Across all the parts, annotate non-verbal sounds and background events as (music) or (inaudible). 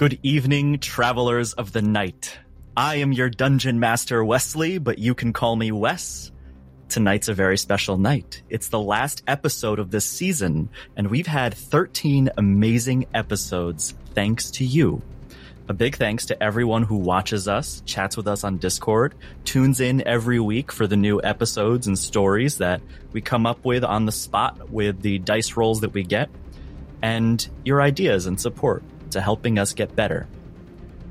Good evening, travelers of the night. I am your dungeon master, Wesley, but you can call me Wes. Tonight's a very special night. It's the last episode of this season, and we've had 13 amazing episodes thanks to you. A big thanks to everyone who watches us, chats with us on Discord, tunes in every week for the new episodes and stories that we come up with on the spot with the dice rolls that we get, and your ideas and support to helping us get better.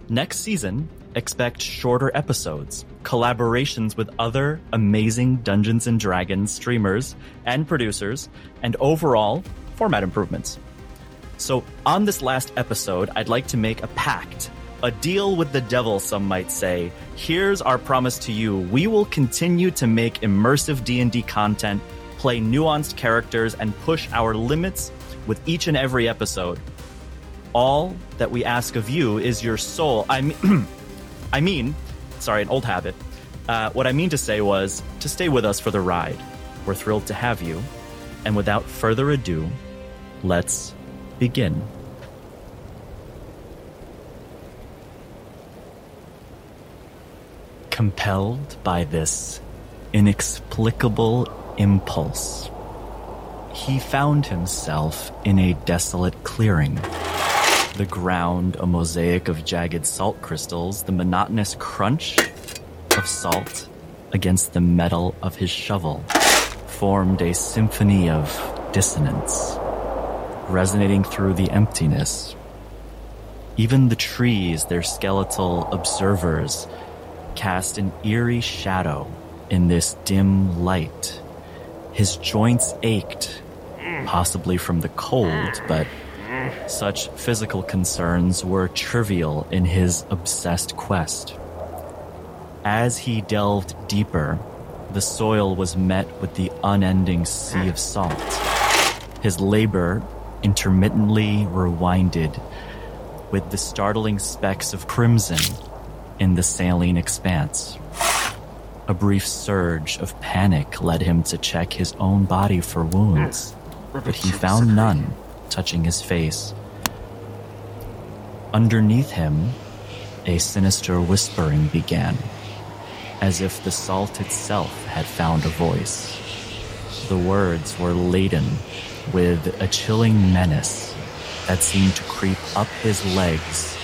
Next season, expect shorter episodes, collaborations with other amazing Dungeons and Dragons streamers and producers, and overall format improvements. So, on this last episode, I'd like to make a pact, a deal with the devil, some might say. Here's our promise to you. We will continue to make immersive D&D content, play nuanced characters, and push our limits with each and every episode all that we ask of you is your soul. I mean, (clears throat) I mean, sorry, an old habit. Uh, what I mean to say was to stay with us for the ride. We're thrilled to have you. And without further ado, let's begin. Compelled by this inexplicable impulse, he found himself in a desolate clearing the ground a mosaic of jagged salt crystals, the monotonous crunch of salt against the metal of his shovel formed a symphony of dissonance, resonating through the emptiness. Even the trees, their skeletal observers, cast an eerie shadow in this dim light. His joints ached, possibly from the cold, but such physical concerns were trivial in his obsessed quest. As he delved deeper, the soil was met with the unending sea of salt. His labor intermittently rewinded with the startling specks of crimson in the saline expanse. A brief surge of panic led him to check his own body for wounds, but he found none touching his face. Underneath him, a sinister whispering began, as if the salt itself had found a voice. The words were laden with a chilling menace that seemed to creep up his legs,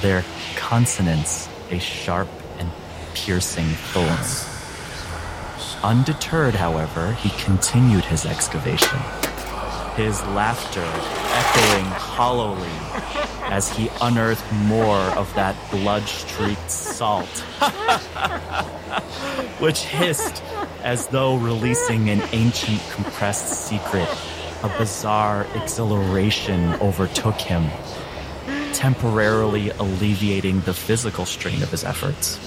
their consonants a sharp and piercing thorn. Undeterred, however, he continued his excavation his laughter echoing hollowly as he unearthed more of that blood streaked salt, which hissed as though releasing an ancient compressed secret. A bizarre exhilaration overtook him, temporarily alleviating the physical strain of his efforts.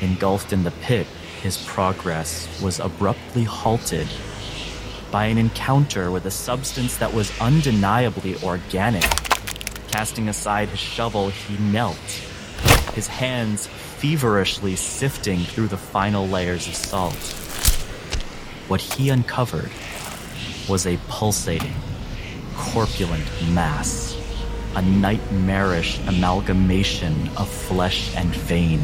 Engulfed in the pit, his progress was abruptly halted by an encounter with a substance that was undeniably organic. Casting aside his shovel, he knelt, his hands feverishly sifting through the final layers of salt. What he uncovered was a pulsating, corpulent mass, a nightmarish amalgamation of flesh and vein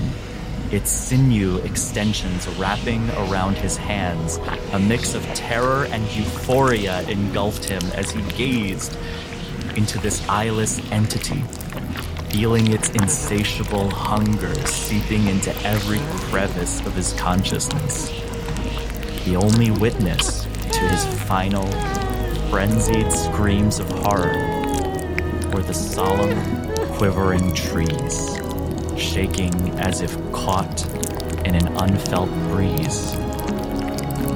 its sinew extensions wrapping around his hands. A mix of terror and euphoria engulfed him as he gazed into this eyeless entity, feeling its insatiable hunger seeping into every crevice of his consciousness. The only witness to his final, frenzied screams of horror were the solemn, quivering trees shaking as if caught in an unfelt breeze.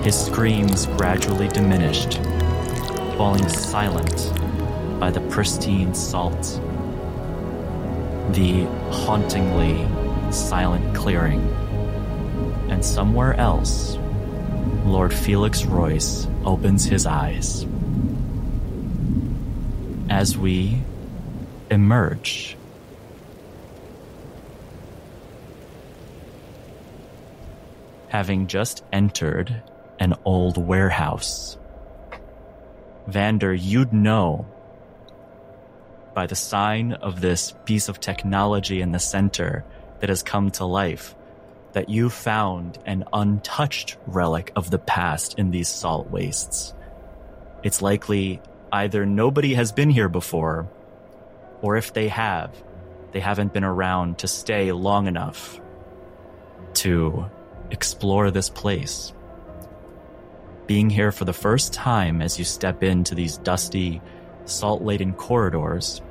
His screams gradually diminished, falling silent by the pristine salt. The hauntingly silent clearing. And somewhere else, Lord Felix Royce opens his eyes. As we emerge having just entered an old warehouse. Vander, you'd know by the sign of this piece of technology in the center that has come to life that you found an untouched relic of the past in these salt wastes. It's likely either nobody has been here before, or if they have, they haven't been around to stay long enough to explore this place. Being here for the first time as you step into these dusty, salt laden corridors,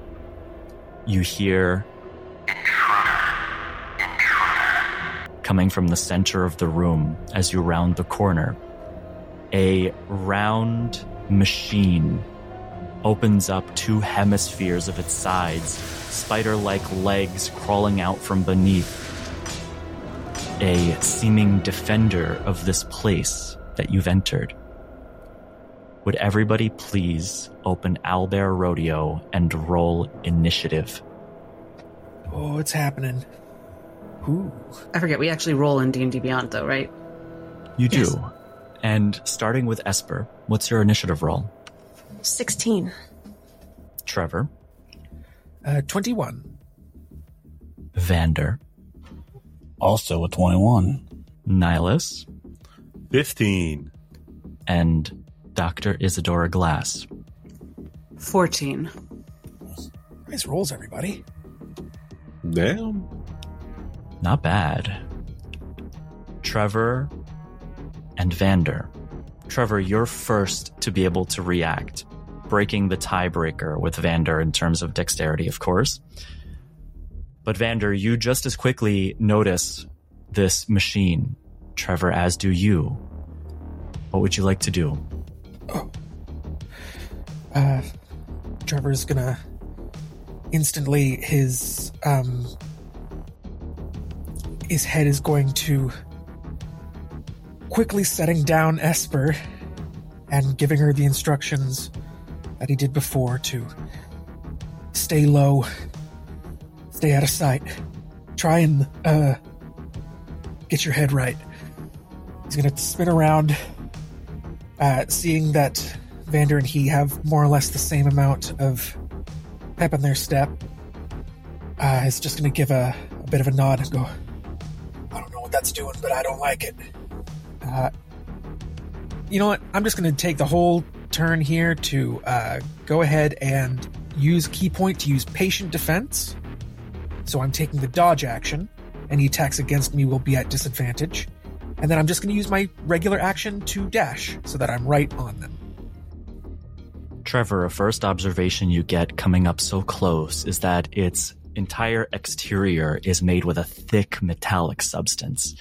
you hear coming from the center of the room as you round the corner. A round machine opens up two hemispheres of its sides, spider like legs crawling out from beneath. A seeming defender of this place that you've entered. Would everybody please open Owlbear Rodeo and roll initiative? Oh, it's happening. Ooh. I forget. We actually roll in D and D Beyond, though, right? You do. Yes. And starting with Esper, what's your initiative roll? Sixteen. Trevor, Uh, 21. Vander, Also a 21. Nihilus, 15. and Dr. Isadora Glass. Fourteen. Nice rolls, everybody. Damn. Not bad. Trevor and Vander. Trevor, you're first to be able to react, breaking the tiebreaker with Vander in terms of dexterity, of course. But Vander, you just as quickly notice this machine. Trevor, as do you. What would you like to do? Oh. Uh, Trevor's gonna instantly his um his head is going to quickly setting down Esper and giving her the instructions that he did before to stay low, stay out of sight, try and uh get your head right. He's gonna spin around, uh, seeing that Vander and he have more or less the same amount of pep in their step. Uh, is just going to give a, a bit of a nod and go, I don't know what that's doing, but I don't like it. Uh, you know what? I'm just going to take the whole turn here to uh, go ahead and use ki point to use patient defense. So I'm taking the dodge action. Any attacks against me will be at disadvantage. And then I'm just going to use my regular action to dash so that I'm right on them. Trevor, a first observation you get coming up so close is that its entire exterior is made with a thick metallic substance.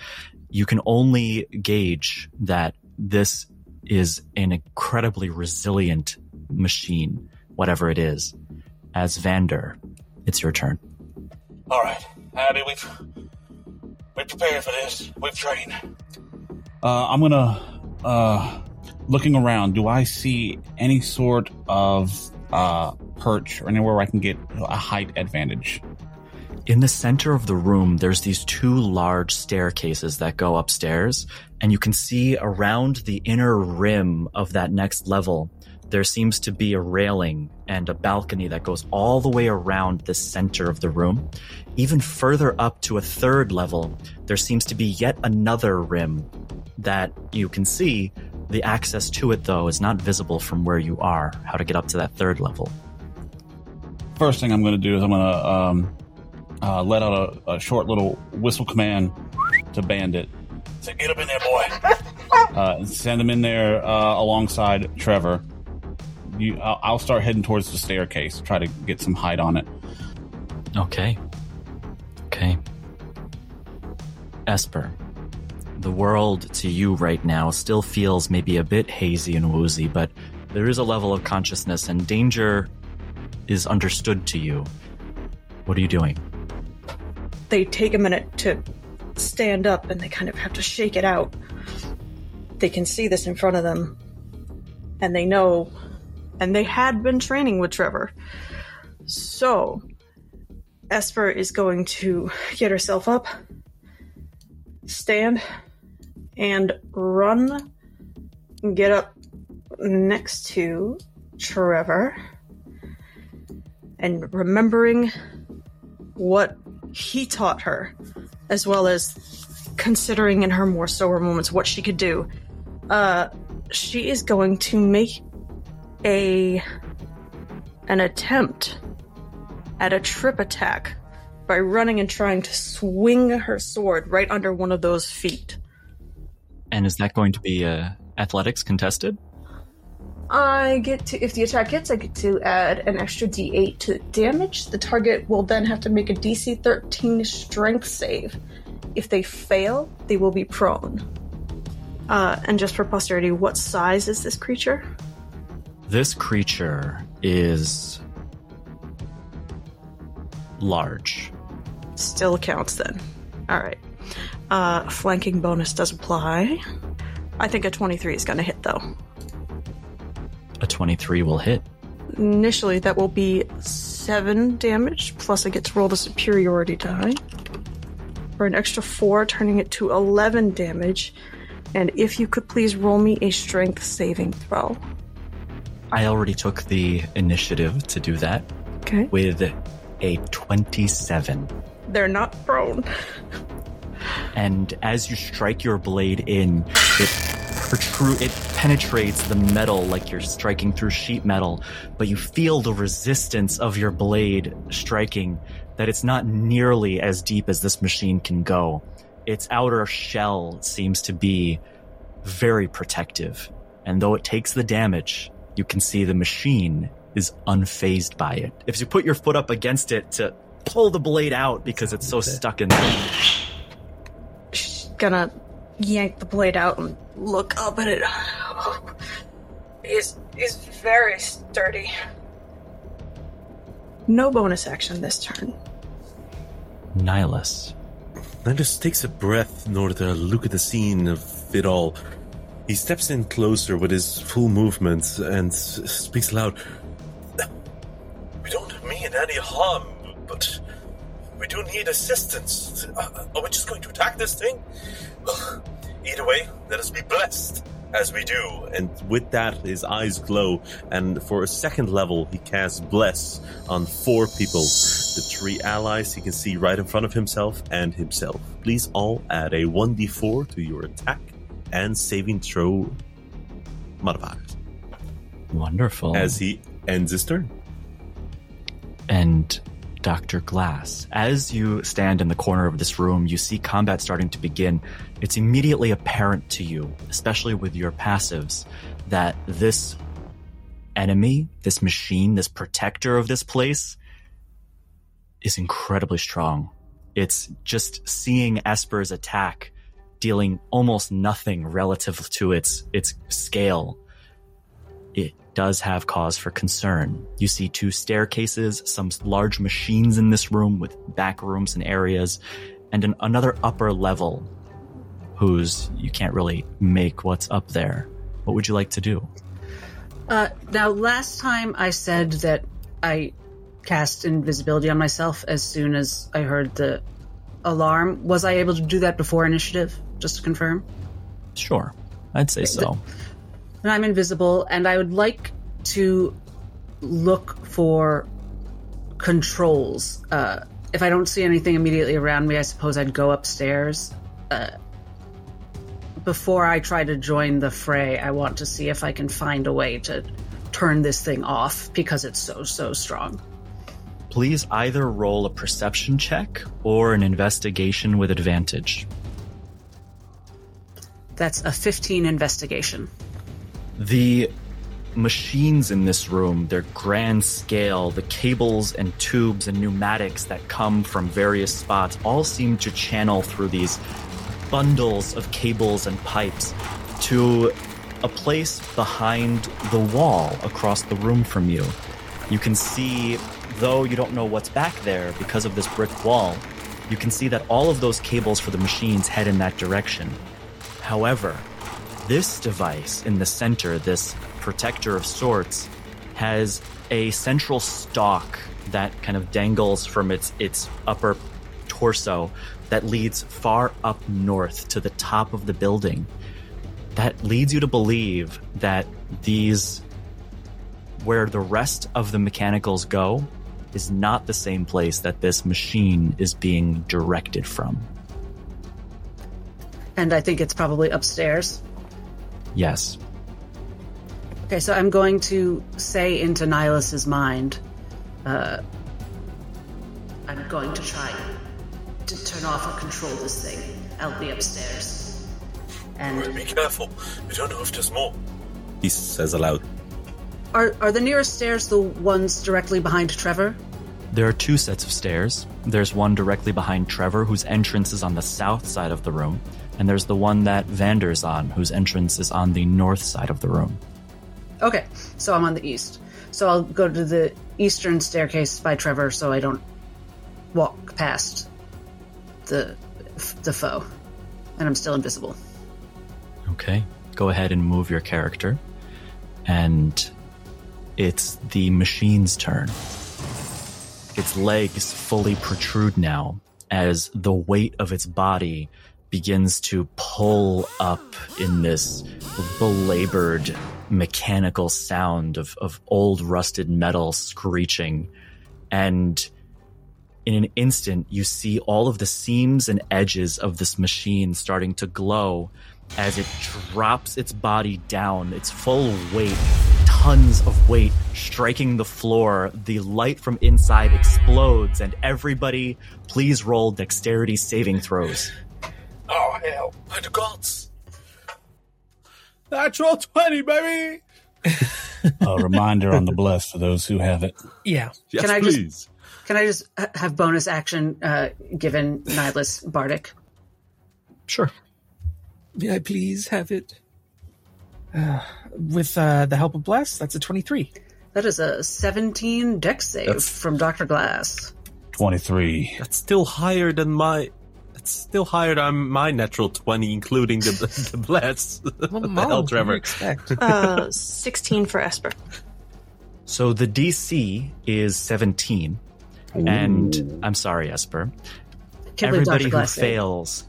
You can only gauge that this is an incredibly resilient machine, whatever it is. As Vander, it's your turn. All right, Abby, we've we prepared for this. We've trained. Uh, I'm gonna uh, looking around. Do I see any sort of uh, perch or anywhere where I can get a height advantage? In the center of the room, there's these two large staircases that go upstairs, and you can see around the inner rim of that next level, there seems to be a railing and a balcony that goes all the way around the center of the room. Even further up to a third level, there seems to be yet another rim that you can see. The access to it, though, is not visible from where you are. How to get up to that third level. First thing I'm gonna do is I'm gonna um, uh, let out a, a short little whistle command to Bandit. Say, get up in there, boy. (laughs) uh, and send him in there uh, alongside Trevor. You, I'll, I'll start heading towards the staircase. Try to get some height on it. Okay. Okay. Esper, the world to you right now still feels maybe a bit hazy and woozy, but there is a level of consciousness and danger is understood to you. What are you doing? They take a minute to stand up and they kind of have to shake it out. They can see this in front of them. And they know. And they had been training with Trevor. So, Esper is going to get herself up, stand, and run, get up next to Trevor. and remembering what he taught her, as well as considering in her more sober moments what she could do, uh, she is going to make a an attempt at a trip attack by running and trying to swing her sword right under one of those feet. And is that going to be uh, athletics contested? I get to, if the attack hits, I get to add an extra d8 to damage. The target will then have to make a DC 13 strength save. If they fail, they will be prone. Uh, and just for posterity, what size is this creature? This creature is large. Still counts then. Alright. Uh, flanking bonus does apply. I think a 23 is going to hit though. A 23 will hit. Initially, that will be 7 damage, plus I get to roll the superiority die. For an extra 4, turning it to 11 damage. And if you could please roll me a strength saving throw. I already took the initiative to do that Okay. with a 27. They're not prone. and as you strike your blade in, it protrude, it penetrates the metal like you're striking through sheet metal, but you feel the resistance of your blade striking. That it's not nearly as deep as this machine can go. Its outer shell seems to be very protective, and though it takes the damage, you can see the machine is unfazed by it. If you put your foot up against it to pull the blade out because it's so stuck in there. She's gonna yank the blade out and look up at it. He's, he's very sturdy. No bonus action this turn. Nihilus. Nandus takes a breath in order to look at the scene of it all. He steps in closer with his full movement and speaks loud. We don't mean any harm, but we do need assistance. Are we just going to attack this thing? Either way, let us be blessed as we do. And with that, his eyes glow, and for a second level, he casts Bless on four people. The three allies he can see right in front of himself and himself. Please all add a 1d4 to your attack and saving throw modifiers Wonderful. as he ends his turn. and Dr. Glass. As you stand in the corner of this room, you see combat starting to begin. It's immediately apparent to you, especially with your passives, that this enemy, this machine, this protector of this place is incredibly strong. It's just seeing Esper's attack dealing almost nothing relative to its its scale it does have cause for concern. You see two staircases, some large machines in this room with back rooms and areas, and an, another upper level whose you can't really make what's up there. What would you like to do? Uh, now, last time I said that I cast invisibility on myself as soon as I heard the alarm. Was I able to do that before initiative? Just to confirm. Sure, I'd say so. And I'm invisible, and I would like to look for controls. Uh, if I don't see anything immediately around me, I suppose I'd go upstairs. Uh, before I try to join the fray, I want to see if I can find a way to turn this thing off because it's so, so strong. Please either roll a perception check or an investigation with advantage. That's a 15 investigation. The machines in this room, their grand scale, the cables and tubes and pneumatics that come from various spots all seem to channel through these bundles of cables and pipes to a place behind the wall across the room from you. You can see, though you don't know what's back there because of this brick wall, you can see that all of those cables for the machines head in that direction. However, this device in the center, this protector of sorts, has a central stalk that kind of dangles from its its upper torso that leads far up north to the top of the building. That leads you to believe that these where the rest of the mechanicals go is not the same place that this machine is being directed from. And I think it's probably upstairs. Yes. Okay, so I'm going to say into Nihilus's mind, uh, I'm going to try to turn off or control this thing. I'll be upstairs. And Be careful. We don't know if there's more. He says aloud. are are the nearest stairs the ones directly behind Trevor? There are two sets of stairs. There's one directly behind Trevor, whose entrance is on the south side of the room, and there's the one that Vander's on, whose entrance is on the north side of the room. Okay, so I'm on the east. So I'll go to the eastern staircase by Trevor, so I don't walk past the the foe, and I'm still invisible. Okay. Go ahead and move your character. And it's the machine's turn. Its legs fully protrude now as the weight of its body begins to pull up in this belabored mechanical sound of, of old rusted metal screeching. And in an instant, you see all of the seams and edges of this machine starting to glow as it drops its body down, its full weight, tons of weight striking the floor. The light from inside explodes, and everybody, please roll dexterity saving throws. Oh, hell. By the gods. Natural 20, baby! (laughs) A reminder on the bless for those who have it. Yeah. Yes, Can I just- please. Can I just have bonus action uh, given Nihilus Bardic? Sure. May I please have it? Uh, with uh, the help of Bless, that's a 23. That is a 17 dex save That's- from Dr. Glass. 23. That's still higher than my. That's still higher than my natural 20, including the, the bless. (laughs) Well, what the Mo, hell, what do you Trevor? expect? Uh, 16 for Esper. So the DC is 17. And I'm sorry, Esper. Can't Everybody who Glass fails,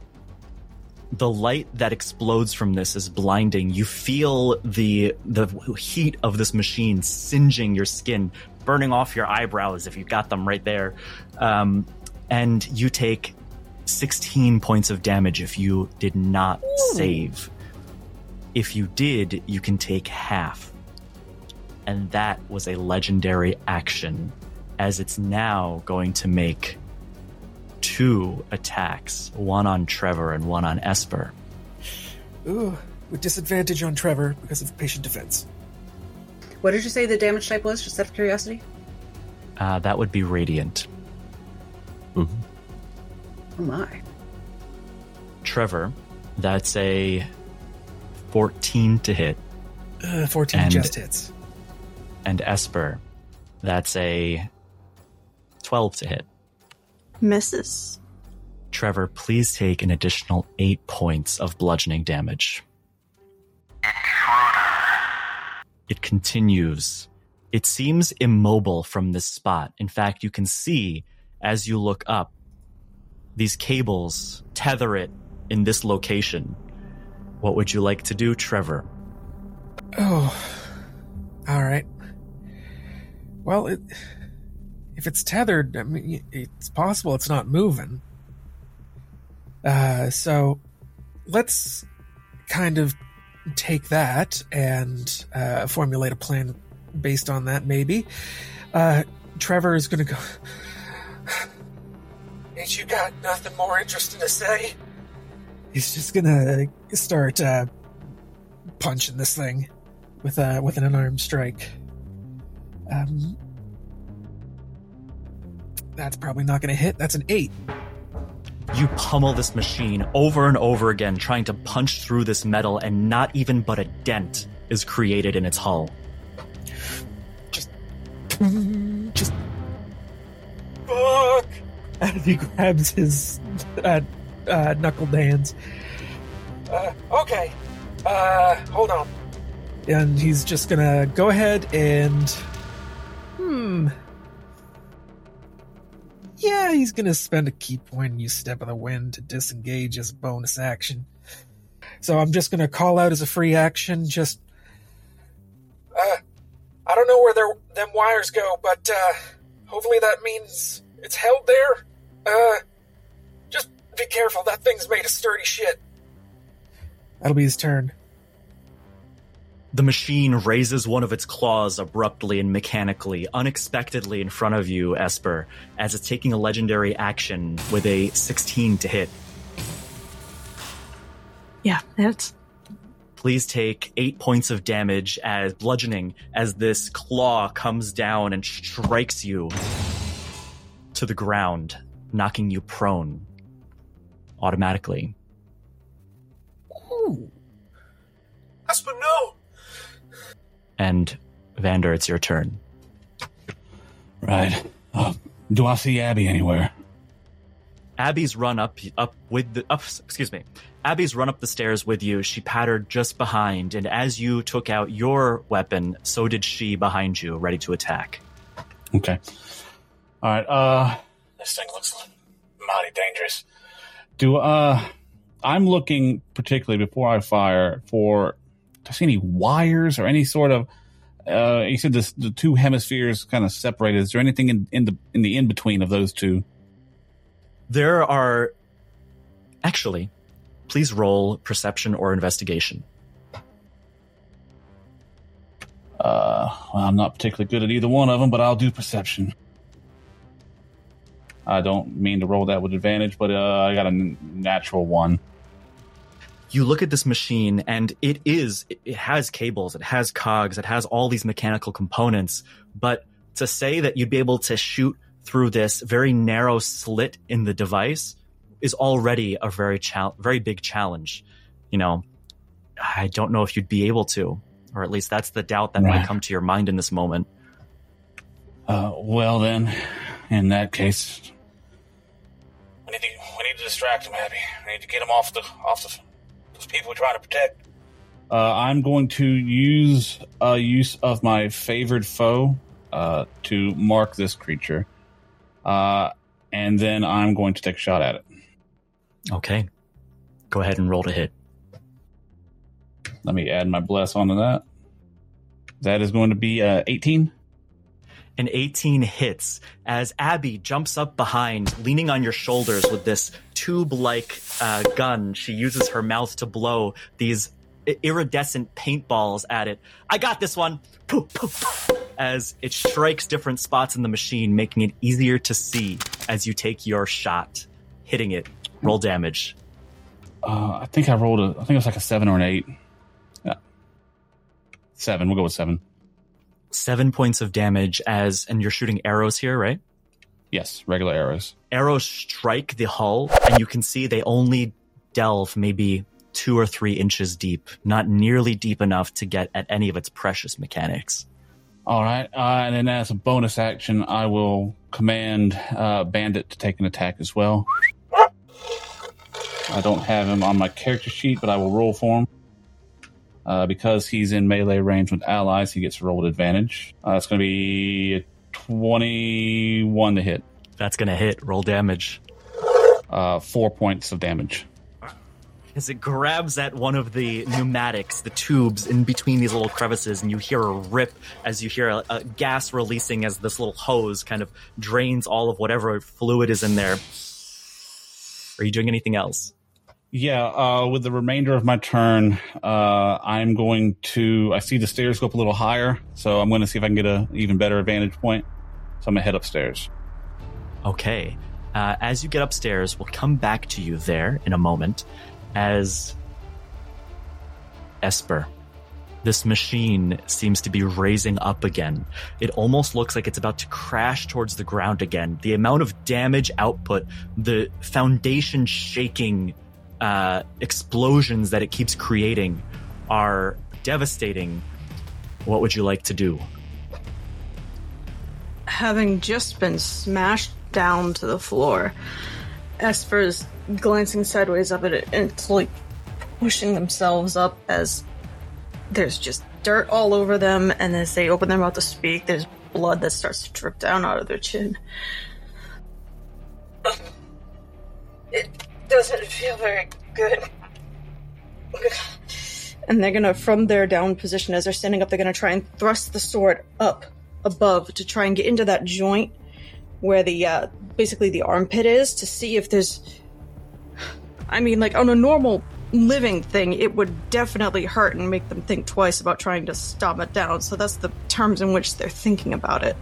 the light that explodes from this is blinding. You feel the the heat of this machine singeing your skin, burning off your eyebrows if you've got them right there, um, and you take 16 points of damage if you did not save. If you did, you can take half. And that was a legendary action, as it's now going to make two attacks, one on Trevor and one on Esper. Ooh, with disadvantage on Trevor because of patient defense. What did you say the damage type was, just out of curiosity? Uh, that would be Radiant. Oh my. Trevor, that's a 14 to hit. Uh, 14 And- just hits. And Esper, that's a 12 to hit. Misses. Trevor, please take an additional 8 points of bludgeoning damage. It continues. It seems immobile from this spot. In fact, you can see as you look up, these cables tether it in this location. What would you like to do, Trevor? Oh, all right. Well, it, if it's tethered, I mean, it's possible it's not moving. Uh, so let's kind of take that and uh, formulate a plan based on that. Maybe uh, Trevor is going to go. Ain't you got nothing more interesting to say? He's just gonna start uh, punching this thing with a with an unarmed strike. Um, that's probably not going to hit. That's an eight. You pummel this machine over and over again, trying to punch through this metal, and not even but a dent is created in its hull. Just fuck. (laughs) He grabs his uh, uh, knuckled hands. Uh, okay. Uh, hold on. And he's just gonna go ahead and. Hmm. Yeah, he's gonna spend a ki point and use Step of the Wind to disengage as a bonus action. So I'm just gonna call out as a free action, just. Uh, I don't know where their, them wires go, but, uh, Hopefully that means it's held there. Uh, just be careful. That thing's made of sturdy shit. That'll be his turn. The machine raises one of its claws abruptly and mechanically, unexpectedly in front of you, Esper, as it's taking a legendary action with a 16 to hit. Yeah, that's Please take eight points of damage as bludgeoning as this claw comes down and strikes you to the ground, knocking you prone automatically. Ooh. Esper, no! And Vander, it's your turn. Right. Uh, do I see Abby anywhere? Abby's run up up with the up excuse me. Abby's run up the stairs with you. She pattered just behind, and as you took out your weapon, so did she behind you, ready to attack. Okay. All right. Uh, this thing looks mighty dangerous. Do uh, I'm looking particularly before I fire for. Do I see any wires or any sort of? Uh, you said this, the two hemispheres kind of separated. Is there anything in, in the in the in between of those two? There are actually, please roll perception or investigation. Uh, well, I'm not particularly good at either one of them, but I'll do perception. I don't mean to roll that with advantage, but uh, I got a n- natural one. you look at this machine and it is it- has cables it has cogs it has all these mechanical components but to say that you'd be able to shoot through this very narrow slit in the device is already a very chal- very big challenge. You know i don't know if you'd be able to or at least that's the doubt that might come to your mind in this moment. Uh, well then, in that case, need to we need to distract him, Abby. We need to get him off the off the those people we're trying to protect. Uh, I'm going to use a use of my favored foe uh, to mark this creature, uh, and then I'm going to take a shot at it. okay go ahead and roll to hit Let me add my bless onto that. That is going to be uh, 18. An 18 hits as Abby jumps up behind, leaning on your shoulders with this tube like uh, gun. She uses her mouth to blow these iridescent paintballs at it. I got this one! Poof, poof, poof, as it strikes different spots in the machine, making it easier to see as you take your shot, hitting it. Roll damage. Uh, I think I rolled a. I think it was like a seven or an eight. Yeah, seven. We'll go with seven. Seven points of damage as, and you're shooting arrows here, right? Yes, regular arrows. arrows strike the hull, and you can see they only delve maybe two or three inches deep, not nearly deep enough to get at any of its precious mechanics. All right, uh, and then as a bonus action, I will command uh, Bandit to take an attack as well. I don't have him on my character sheet, but I will roll for him. Uh, because he's in melee range with allies, he gets to roll with advantage. Uh, it's going to be a 21 to hit. That's gonna hit. Roll damage. Uh, four points of damage. As it grabs at one of the pneumatics, the tubes in between these little crevices, and you hear a rip as you hear a, a gas releasing as this little hose kind of drains all of whatever fluid is in there. Are you doing anything else? Yeah, uh, with the remainder of my turn, uh, I'm going to. I see the stairs go up a little higher, so I'm going to see if I can get a even better advantage point. So I'm going to head upstairs. Okay. Uh, as you get upstairs, we'll come back to you there in a moment. As Esper, this machine seems to be raising up again. It almost looks like it's about to crash towards the ground again. The amount of damage output, the foundation shaking uh, explosions that it keeps creating are devastating. What would you like to do? having just been smashed down to the floor, Esper's glancing sideways up at it and it's like pushing themselves up as there's just dirt all over them, and as they open their mouth to speak, there's blood that starts to drip down out of their chin. Doesn't feel very good. And they're gonna, from their down position as they're standing up, they're gonna try and thrust the sword up above to try and get into that joint where the uh, basically the armpit is to see if there's. I mean, like on a normal living thing, it would definitely hurt and make them think twice about trying to stomp it down. So that's the terms in which they're thinking about it.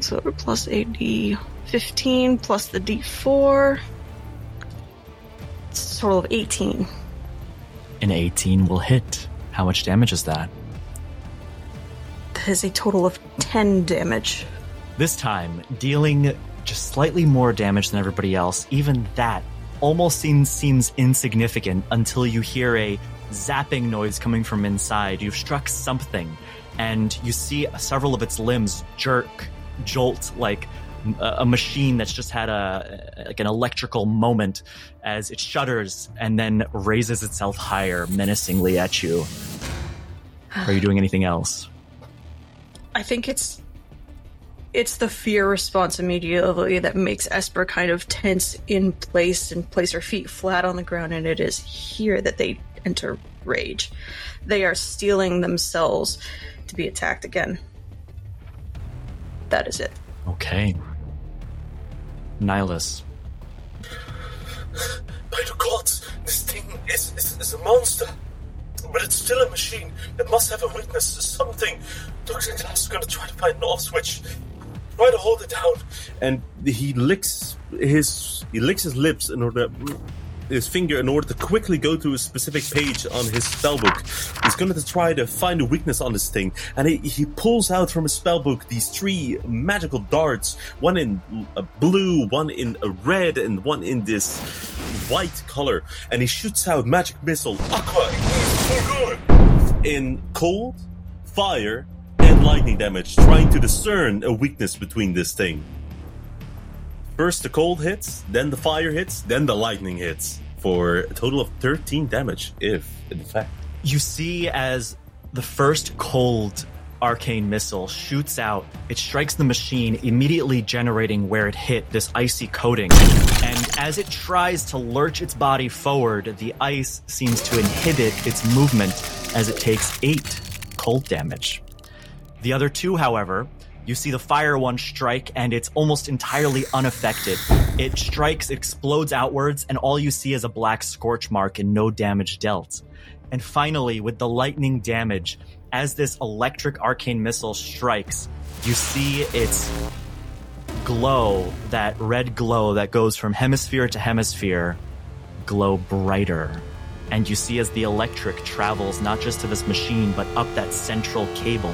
So plus AD 15 plus the D4. It's a total of 18. An 18 will hit. How much damage is that? That is a total of 10 damage. This time, dealing just slightly more damage than everybody else, even that almost seems, seems insignificant until you hear a zapping noise coming from inside. You've struck something, and you see several of its limbs jerk, jolt like a machine that's just had a like an electrical moment as it shudders and then raises itself higher menacingly at you. Are you doing anything else? I think it's it's the fear response immediately that makes Esper kind of tense in place and place her feet flat on the ground, and it is here that they enter rage. They are steeling themselves to be attacked again. That is it. Okay. Nihilus. By the gods, this thing is, is, is a monster. But it's still a machine. It must have a weakness, to something. Dr. Glass is going to try to find an off switch. Try to hold it down. And he licks his he licks his lips in order his finger in order to quickly go to a specific page on his spellbook. He's going to try to find a weakness on this thing, and he, he pulls out from his spellbook these three magical darts, one in a blue, one in a red, and one in this white color, and he shoots out magic missile aqua in cold, fire, and lightning damage, trying to discern a weakness between this thing. First the cold hits, then the fire hits, then the lightning hits for a total of 13 damage, if in fact. You see as the first cold arcane missile shoots out, it strikes the machine, immediately generating where it hit this icy coating. And as it tries to lurch its body forward, the ice seems to inhibit its movement as it takes eight cold damage. The other two, however, you see the fire one strike and it's almost entirely unaffected. It strikes, explodes outwards, and all you see is a black scorch mark and no damage dealt. And finally, with the lightning damage, as this electric arcane missile strikes, you see its glow, that red glow that goes from hemisphere to hemisphere, glow brighter. And you see as the electric travels not just to this machine, but up that central cable.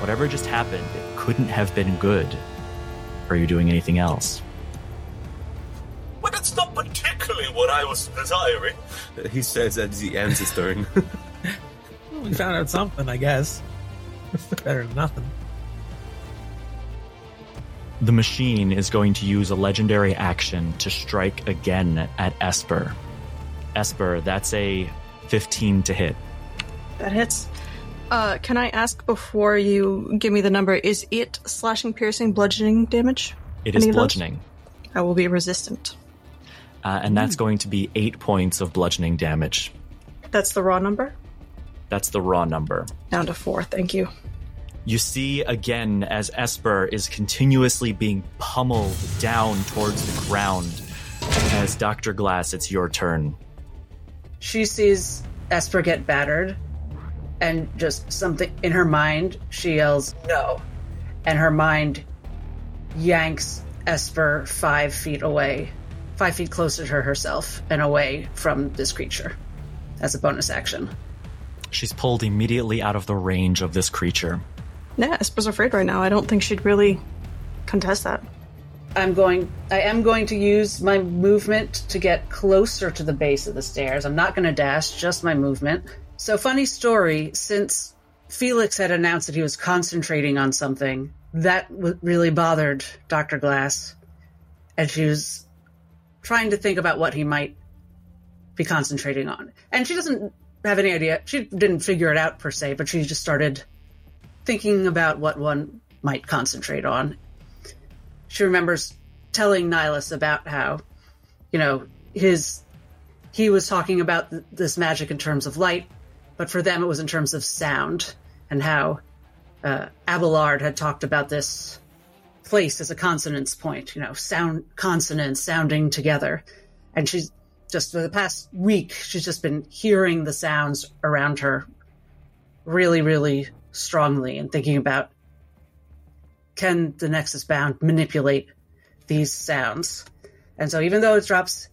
Whatever just happened, couldn't have been good. Are you doing anything else? But that's not particularly what I was desiring. He says as he ends his turn. (laughs) We found out something, I guess. (laughs) Better than nothing. The machine is going to use a legendary action to strike again at Esper. Esper, that's a 15 to hit. That hits. Uh, can I ask before you give me the number? Is it slashing, piercing, bludgeoning damage? It is Any of those? bludgeoning. I will be resistant. Uh, and that's going to be eight points of bludgeoning damage. That's the raw number. That's the raw number. Down to four. Thank you. You see again as Esper is continuously being pummeled down towards the ground. As Dr. Glass, it's your turn. She sees Esper get battered, and just something in her mind, she yells, No. And her mind yanks Esper five feet away, five feet closer to herself, and away from this creature as a bonus action. She's pulled immediately out of the range of this creature. Yeah, Esper's afraid right now. I don't think she'd really contest that. I'm going I am going to use my movement to get closer to the base of the stairs. I'm not going to dash, just my movement. So funny story, since Felix had announced that he was concentrating on something, that really bothered Dr. Glass. And she was trying to think about what he might be concentrating on. And she doesn't have any idea. She didn't figure it out per se, but she just started thinking about what one might concentrate on she remembers telling Nihilus about how, you know, his he was talking about th- this magic in terms of light, but for them it was in terms of sound, and how uh, Abelard had talked about this place as a consonance point, you know, sound consonants sounding together. And she's just for the past week, she's just been hearing the sounds around her really, really strongly and thinking about can the Nexus Bound manipulate these sounds? And so even though it drops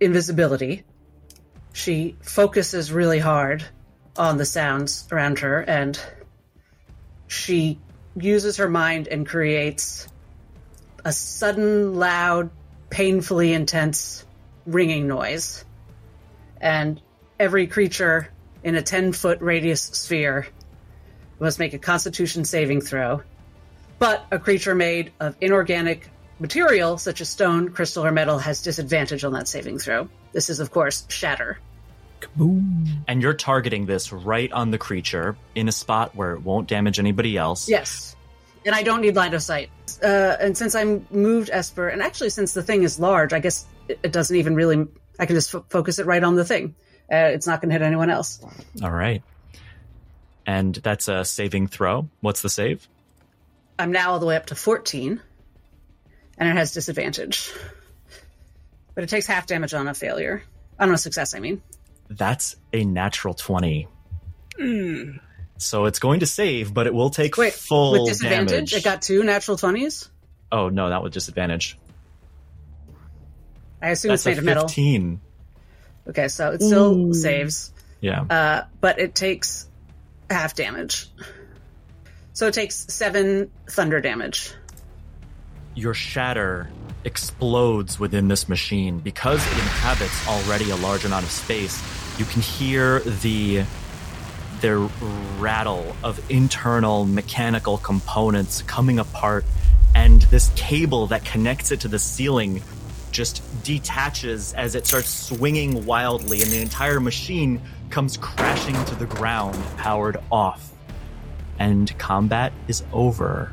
invisibility, she focuses really hard on the sounds around her and she uses her mind and creates a sudden, loud, painfully intense ringing noise. And every creature in a 10 foot radius sphere must make a constitution saving throw. But a creature made of inorganic material, such as stone, crystal, or metal, has disadvantage on that saving throw. This is, of course, shatter. And you're targeting this right on the creature in a spot where it won't damage anybody else. Yes. And I don't need line of sight. Uh, and since I'm moved Esper, and actually since the thing is large, I guess it, it doesn't even really. I can just f- focus it right on the thing. Uh, it's not going to hit anyone else. All right. And that's a saving throw. What's the save? I'm now all the way up to 14, and it has disadvantage. But it takes half damage on a failure. On a success, I mean. That's a natural 20. So it's going to save, but it will take Wait, full with disadvantage, damage. it got two natural 20s? oh, no, that was disadvantage. I assume That's it's made a of metal. 15. Okay, so it still saves. Yeah. uh, but it takes half damage. So it takes seven thunder damage. your shatter explodes within this machine. Because it inhabits already a large amount of space you can hear the the rattle of internal mechanical components coming apart and this cable that connects it to the ceiling just detaches as it starts swinging wildly and the entire machine comes crashing to the ground powered off. And combat is over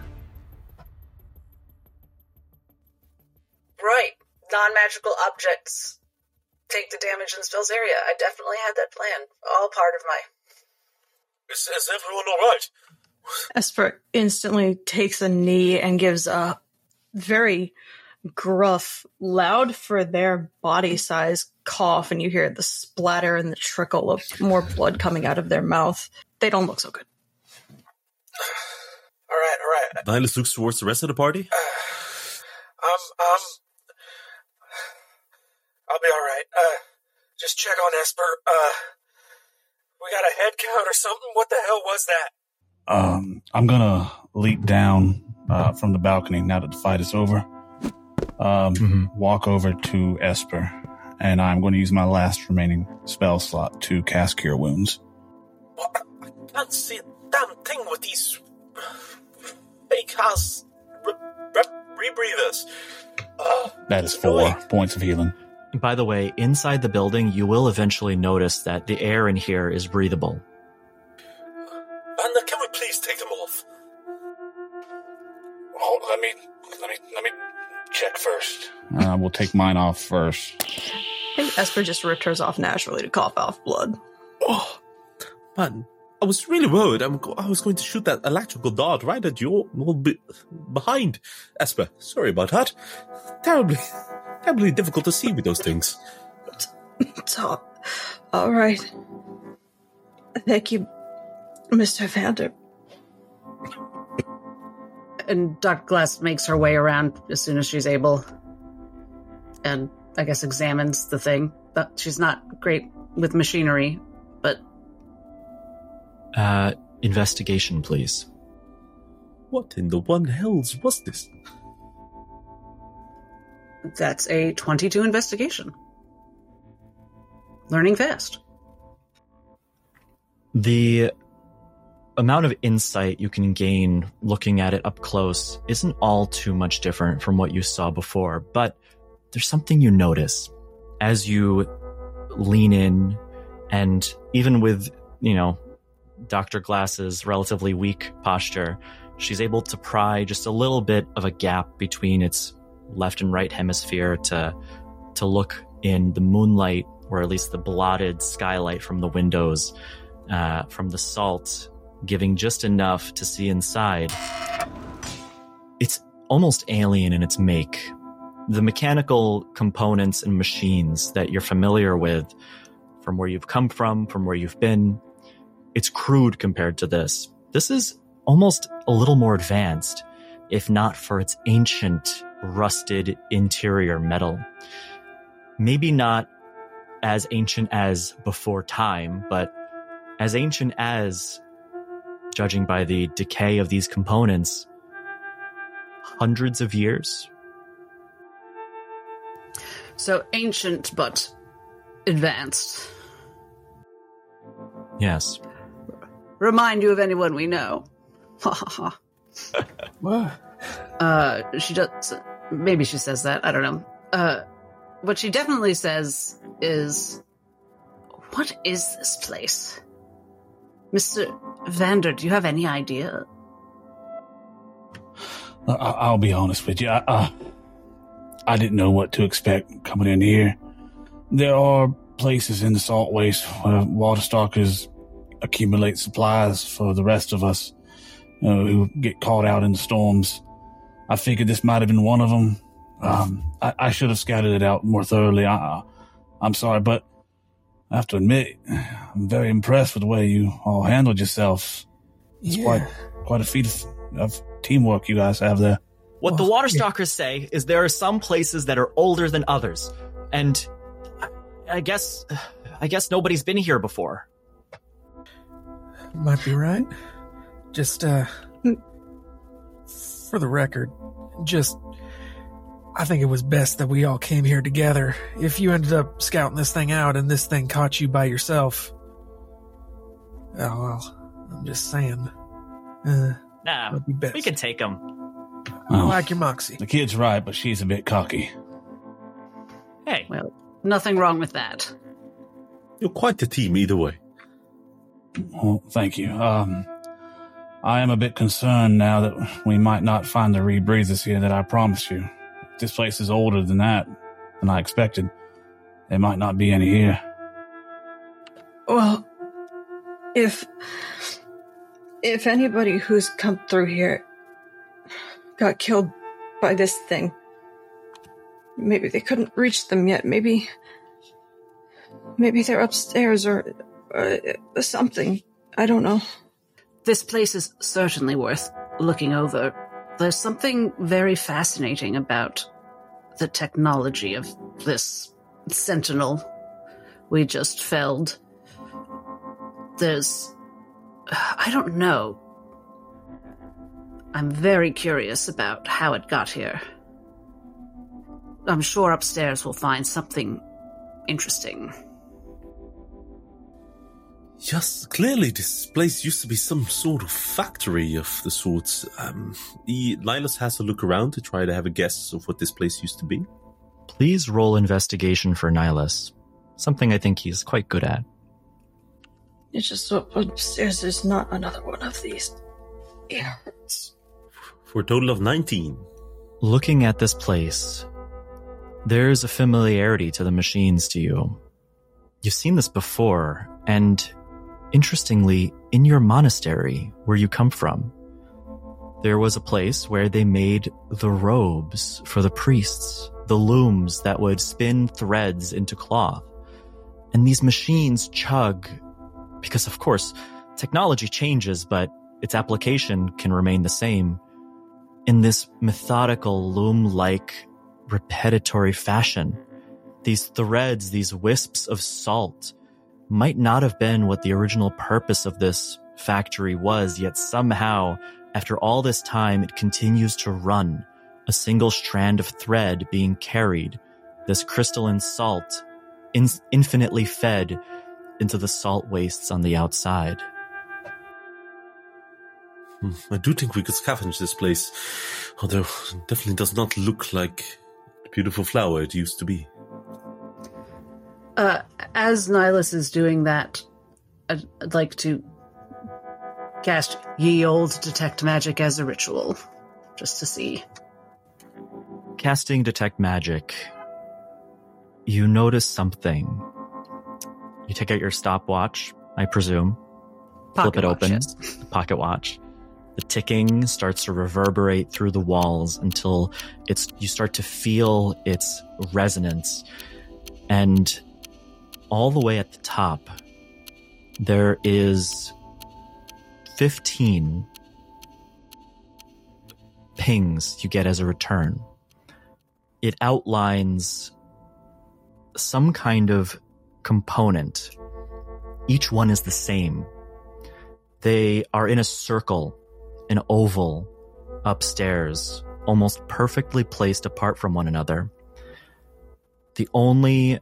Right. Non magical objects take the damage in spells area. I definitely had that plan. All part of my. Is, is everyone all right? Esper instantly takes a knee and gives a very gruff, loud for their body size cough, and you hear the splatter and the trickle of more blood coming out of their mouth. They don't look so good. (sighs) All right, all right. Nihilus looks towards the rest of the party. (sighs) Um, um, I'll be all right. Uh, just check on Esper. Uh, we got a head count or something. What the hell was that? Um, I'm gonna leap down uh, from the balcony now that the fight is over. Um, Mhm. walk over to Esper, and I'm going to use my last remaining spell slot to cast Cure Wounds. What? I can't see a damn thing with these fake house re- re- rebreathers. Uh, That is four annoying. points of healing. By the way, inside the building, you will eventually notice that the air in here is breathable. Anna, can we please take them off? Oh, let me let me let me check first. Uh, we'll take mine off first. I think Esper just ripped hers off naturally to cough off blood. Oh, man, I was really worried. I'm I was going to shoot that electrical dart right at your well, be- behind Esper. Sorry about that. Terribly, terribly difficult to see with those things. So, all right. Thank you, Mr. Vander. And Dr. Glass makes her way around as soon as she's able. And I guess examines the thing. But she's not great with machinery, but Uh, investigation, please. What in the one hells was this? That's a 22 investigation. Learning fast. The amount of insight you can gain looking at it up close isn't all too much different from what you saw before, but there's something you notice as you lean in and even with, you know, Dr. Glass's relatively weak posture, she's able to pry just a little bit of a gap between its left and right hemisphere to to look in the moonlight or at least the blotted skylight from the windows uh, from the salt, giving just enough to see inside. It's almost alien in its make. The mechanical components and machines that you're familiar with from where you've come from, from where you've been, it's crude compared to this. This is almost a little more advanced, if not for its ancient, rusted interior metal. Maybe not as ancient as before time, but as ancient as, judging by the decay of these components, hundreds of years. So ancient but advanced. Yes. Remind you of anyone we know. Ha ha ha. What? Uh, she does. Maybe she says that. I don't know. Uh, what she definitely says is, "What is this place, Mister Vander? Do you have any idea?" I- I'll be honest with you. I, uh, I didn't know what to expect coming in here. There are places in the salt waste where water stalkers accumulate supplies for the rest of us know, who get caught out in storms. I figured this might have been one of them. Um, I, I should have scouted it out more thoroughly. I, I'm sorry, but I have to admit, I'm very impressed with the way you all handled yourselves. It's Yeah. quite quite a feat of, of teamwork you guys have there. What the Well, water yeah. say is there are some places that are older than others, and I- I guess, I guess nobody's been here before. Might be right. Just, uh, for the record, just, I think it was best that we all came here together. If you ended up scouting this thing out and this thing caught you by yourself, oh well, I'm just saying. Uh, Nah, be best. we can take them. I Oh, like your moxie. the kid's right, but she's a bit cocky. Hey, Well, nothing wrong with that. You're quite the team either way. Well, thank you. Um, I am a bit concerned now that we might not find the rebreathers here that I promised you. This place is older than that, than I expected. There might not be any here. Well, if if anybody who's come through here got killed by this thing, maybe they couldn't reach them yet. Maybe maybe they're upstairs or uh, something. I don't know. This place is certainly worth looking over. There's something very fascinating about the technology of this sentinel we just felled. There's. I don't know. I'm very curious about how it got here. I'm sure upstairs we'll find something interesting. Yes, clearly this place used to be some sort of factory of the sorts. Um, he, Nihilus has a look around to try to have a guess of what this place used to be. please roll investigation for Nihilus. Something I think he's quite good at. It's just so upstairs. There's not another one of these. It hurts. For a total of 19. Looking at this place, there's a familiarity to the machines to you. You've seen this before, and interestingly, in your monastery where you come from, there was a place where they made the robes for the priests, the looms that would spin threads into cloth. And these machines chug because, of course, technology changes, but its application can remain the same in this methodical, loom like, repetitory fashion. These threads, these wisps of salt, might not have been what the original purpose of this factory was, yet somehow, after all this time, it continues to run, a single strand of thread being carried, this crystalline salt, in- infinitely fed into the salt wastes on the outside. Hmm, I do think we could scavenge this place, although it definitely does not look like the beautiful flower it used to be. Uh, as Nihilus is doing that, I'd, I'd like to cast Ye Old Detect Magic as a ritual, just to see. Casting Detect Magic, you notice something. You take out your stopwatch, I presume, flip Pocket it watch, open, yes. pocket watch, The ticking starts to reverberate through the walls until it's you start to feel its resonance. And all the way at the top, there is 15 pings you get as a return. It outlines some kind of component. Each one is the same. They are in a circle, an oval, upstairs, almost perfectly placed apart from one another. The only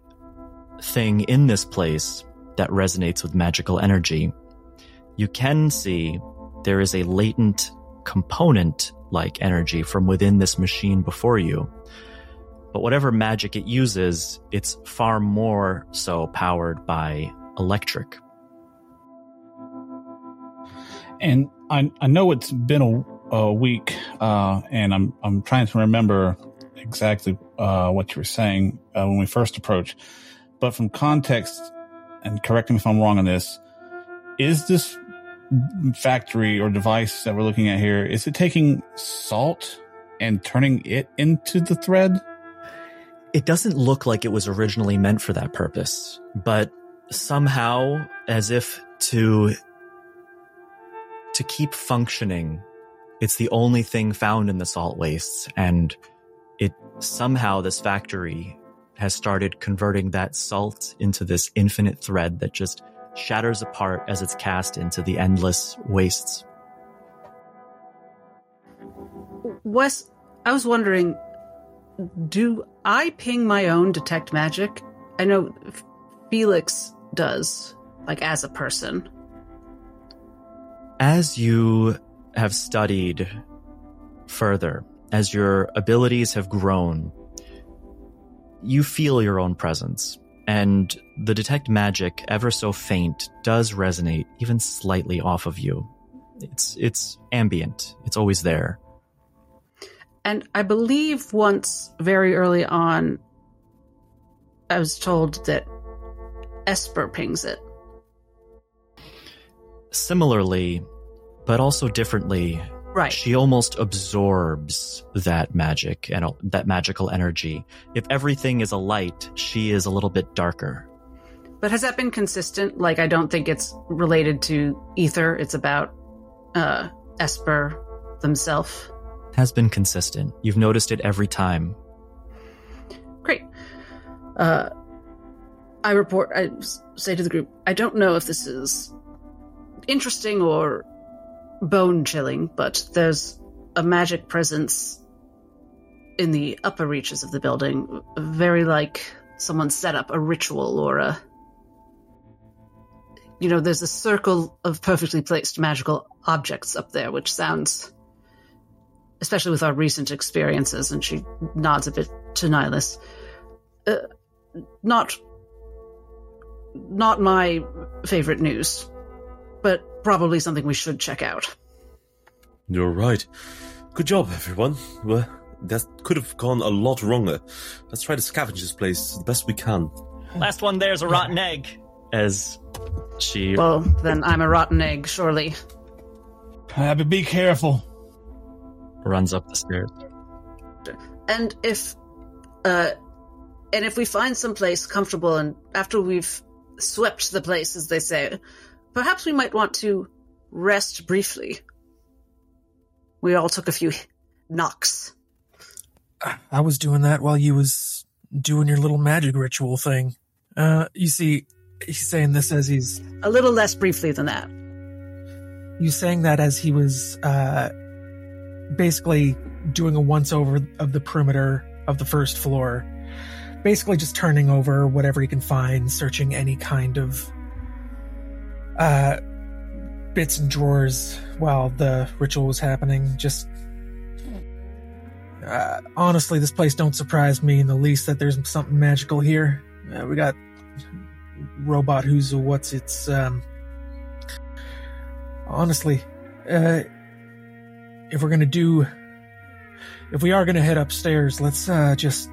thing in this place that resonates with magical energy, you can see there is a latent component like energy from within this machine before you. But whatever magic it uses, it's far more so powered by electric. And I, I know it's been a, a week, uh, and I'm I'm trying to remember exactly uh, what you were saying uh, when we first approached. But from context, and correct me if I'm wrong on this, is this factory or device that we're looking at here is it taking salt and turning it into the thread? It doesn't look like it was originally meant for that purpose, but somehow, as if to to keep functioning, it's the only thing found in the salt wastes, and it somehow this factory has started converting that salt into this infinite thread that just shatters apart as it's cast into the endless wastes. Wes, I was wondering, do I ping my own detect magic? I know Felix does, like as a person. As you have studied further, as your abilities have grown, you feel your own presence, and the detect magic, ever so faint, does resonate even slightly off of you. It's it's ambient. It's always there. And I believe once very early on, I was told that Esper pings it. Similarly, but also differently, Right. she almost absorbs that magic and that magical energy. If everything is a light, she is a little bit darker. But has that been consistent? Like, I don't think it's related to Ether. It's about uh, Esper themselves. Has been consistent. You've noticed it every time. Great. Uh, I report, I say to the group, I don't know if this is interesting or bone chilling, but there's a magic presence in the upper reaches of the building, very like someone set up a ritual or a. You know, there's a circle of perfectly placed magical objects up there, which sounds, especially with our recent experiences, and she nods a bit to Nihilus, uh, not not my favorite news, but probably something we should check out. You're right. Good job, everyone. Well, that could have gone a lot wronger. Let's try to scavenge this place the best we can. Last one there's a rotten egg. As she Well, then I'm a rotten egg, surely. Uh, but be careful. runs up the stairs. And if, uh, and if we find some place comfortable, and after we've swept the place, as they say, perhaps we might want to rest briefly. We all took a few knocks. I was doing that while you was doing your little magic ritual thing. Uh, you see, he's saying this as he's A little less briefly than that. you saying that as he was uh, basically doing a once over of the perimeter of the first floor, basically just turning over whatever he can find, searching any kind of uh, bits and drawers while the ritual was happening. Just uh, honestly, this place don't surprise me in the least that there's something magical here. Uh, we got robot who's a what's its um honestly uh if we're gonna do if we are gonna head upstairs let's uh just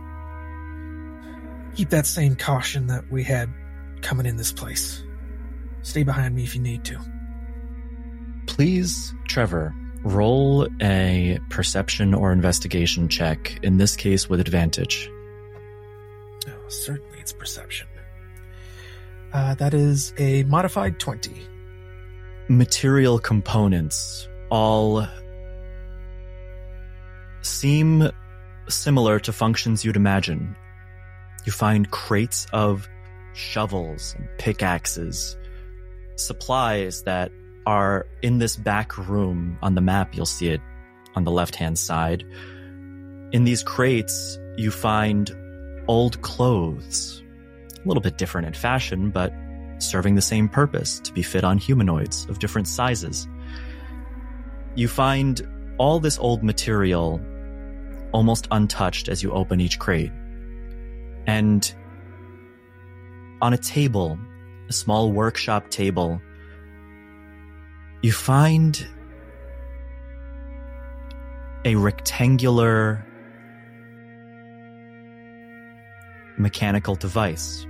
keep that same caution that we had coming in this place stay behind me if you need to Please, Trevor, Roll a perception or investigation check, in this case with advantage. Oh, certainly it's perception. Uh, that is a modified 20. Material components all seem similar to functions you'd imagine. You find crates of shovels and pickaxes, supplies that are in this back room on the map. You'll see it on the left hand side. In these crates, you find old clothes, a little bit different in fashion, but serving the same purpose to be fit on humanoids of different sizes. You find all this old material almost untouched as you open each crate. And on a table, a small workshop table, you find a rectangular mechanical device.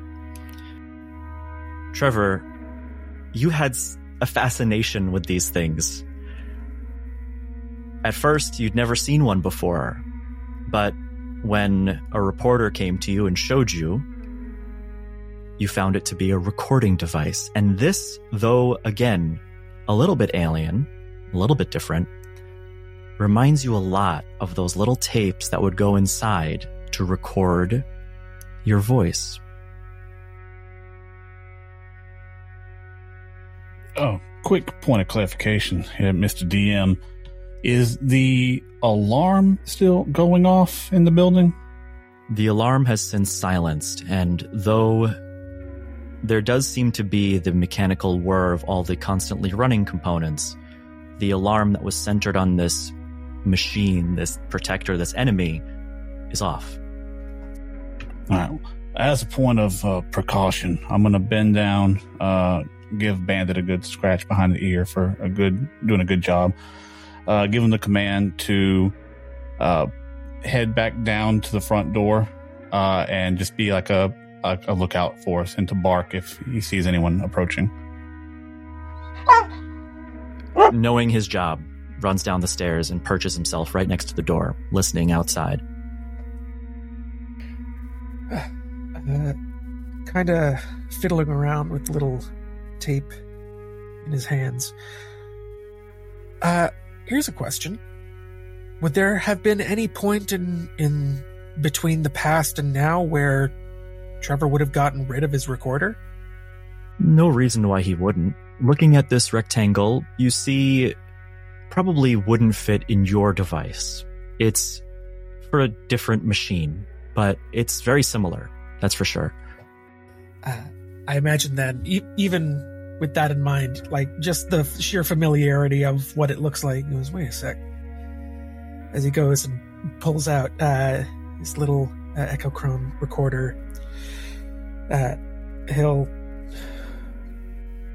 Trevor, you had a fascination with these things. At first, you'd never seen one before, but when a reporter came to you and showed you, you found it to be a recording device. And this, though again, a little bit alien, a little bit different, reminds you a lot of those little tapes that would go inside to record your voice. Oh, quick point of clarification here, Mr. DM. Is the alarm still going off in the building? The alarm has since silenced, and though there does seem to be the mechanical whir of all the constantly running components, the alarm that was centered on this machine, this protector, this enemy, is off. All right. As a point of uh, precaution, I'm going to bend down, uh, give Bandit a good scratch behind the ear for a good, doing a good job. Uh, give him the command to uh, head back down to the front door uh, and just be like a, a, a lookout for us and to bark if he sees anyone approaching. Knowing his job, runs down the stairs and perches himself right next to the door, listening outside. Uh, kind of fiddling around with little tape in his hands. Uh, here's a question. Would there have been any point in in between the past and now where Trevor would have gotten rid of his recorder? No reason why he wouldn't. Looking at this rectangle, you see probably wouldn't fit in your device. It's for a different machine, but it's very similar. That's for sure. Uh, I imagine then, e- even with that in mind, like just the sheer familiarity of what it looks like, he goes, wait a sec. As he goes and pulls out uh, his little uh, Echochrome recorder, he'll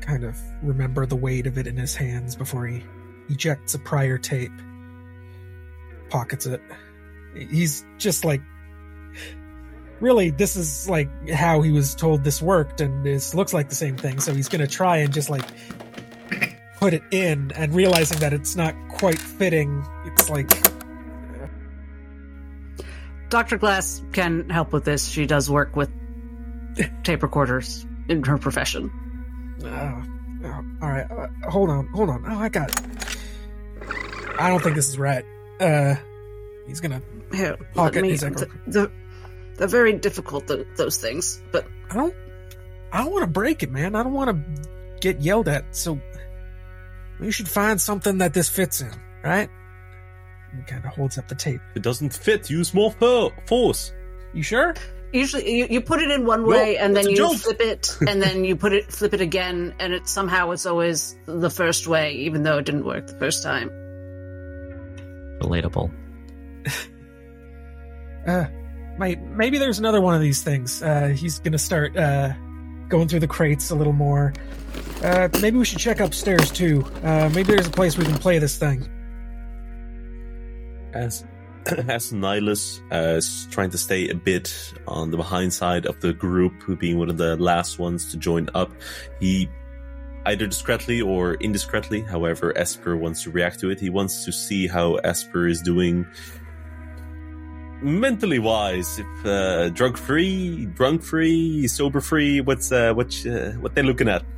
kind of remember the weight of it in his hands before he ejects a prior tape, pockets it. He's just like really this is like how he was told this worked and this looks like the same thing so he's gonna try and just like (clears throat) put it in and realizing that it's not quite fitting it's like Dr. Glass can help with this. She does work with tape recorders in her profession. oh, oh, all right uh, hold on hold on oh i got it i don't think this is right uh he's gonna Here, Pocket let me, his echo. th- the- they're very difficult, th- those things. But i don't i don't want to break it man i don't want to get yelled at so we should find something that this fits in right he kind of holds up the tape It doesn't fit. Use more fo- force. you sure usually you, you put it in one way and then you joke. flip it (laughs) and then you put it flip it again and it somehow it's always the first way even though it didn't work the first time Relatable. (laughs) Uh, might maybe there's another one of these things. Uh, he's gonna start uh, going through the crates a little more. Uh, maybe we should check upstairs too. Uh, maybe there's a place we can play this thing. As (coughs) as Nihilus uh, is trying to stay a bit on the behind side of the group, who being one of the last ones to join up, he either discreetly or indiscreetly, however Esper wants to react to it. He wants to see how Esper is doing mentally wise. If uh, drug free, drunk free, sober free, what's uh, what uh, what they looking at? (laughs)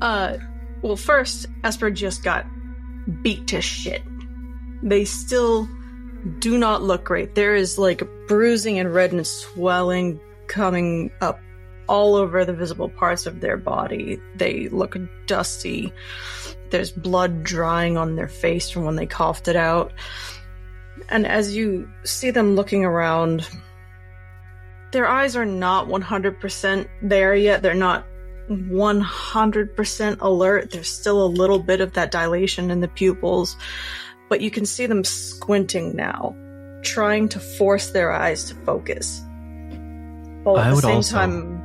Uh, well, first, Esper just got beat to shit. They still do not look great. There is like bruising and red and swelling coming up all over the visible parts of their body. They look dusty. There's blood drying on their face from when they coughed it out. And as you see them looking around, their eyes are not 100% there yet. They're not 100% alert. There's still a little bit of that dilation in the pupils, but you can see them squinting now, trying to force their eyes to focus. While at I the would same also- time,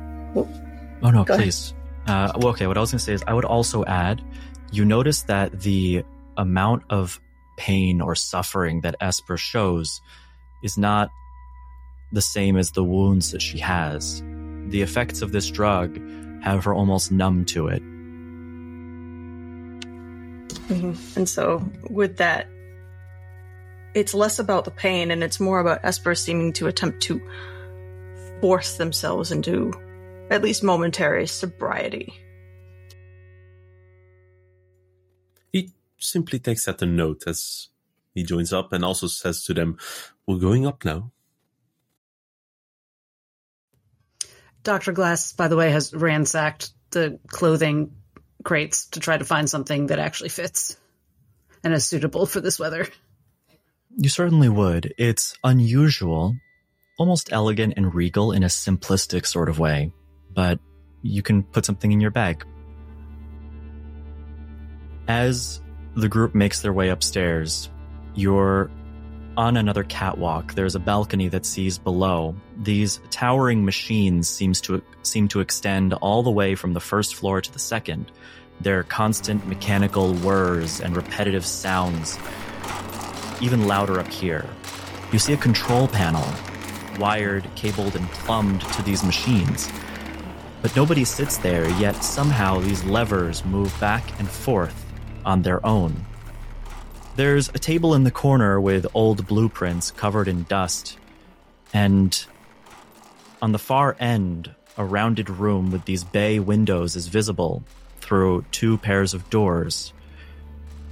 Oh no, please. Uh, well, okay. What I was going to say is, I would also add, you notice that the amount of pain or suffering that Esper shows is not the same as the wounds that she has. The effects of this drug have her almost numb to it. Mhm. And so, with that, it's less about the pain and it's more about Esper seeming to attempt to force themselves into at least momentary sobriety. He simply takes that a note as he joins up and also says to them, "We're going up now." Dr. Glass, by the way, has ransacked the clothing crates to try to find something that actually fits and is suitable for this weather. You certainly would. It's unusual, almost elegant and regal in a simplistic sort of way, but you can put something in your bag. As the group makes their way upstairs, you're on another catwalk. There's a balcony that sees below. These towering machines seems to seem to extend all the way from the first floor to the second. Their constant mechanical whirs and repetitive sounds even louder up here. You see a control panel, wired, cabled, and plumbed to these machines. But nobody sits there, yet somehow these levers move back and forth on their own. There's a table in the corner with old blueprints covered in dust, and on the far end, a rounded room with these bay windows is visible through two pairs of doors.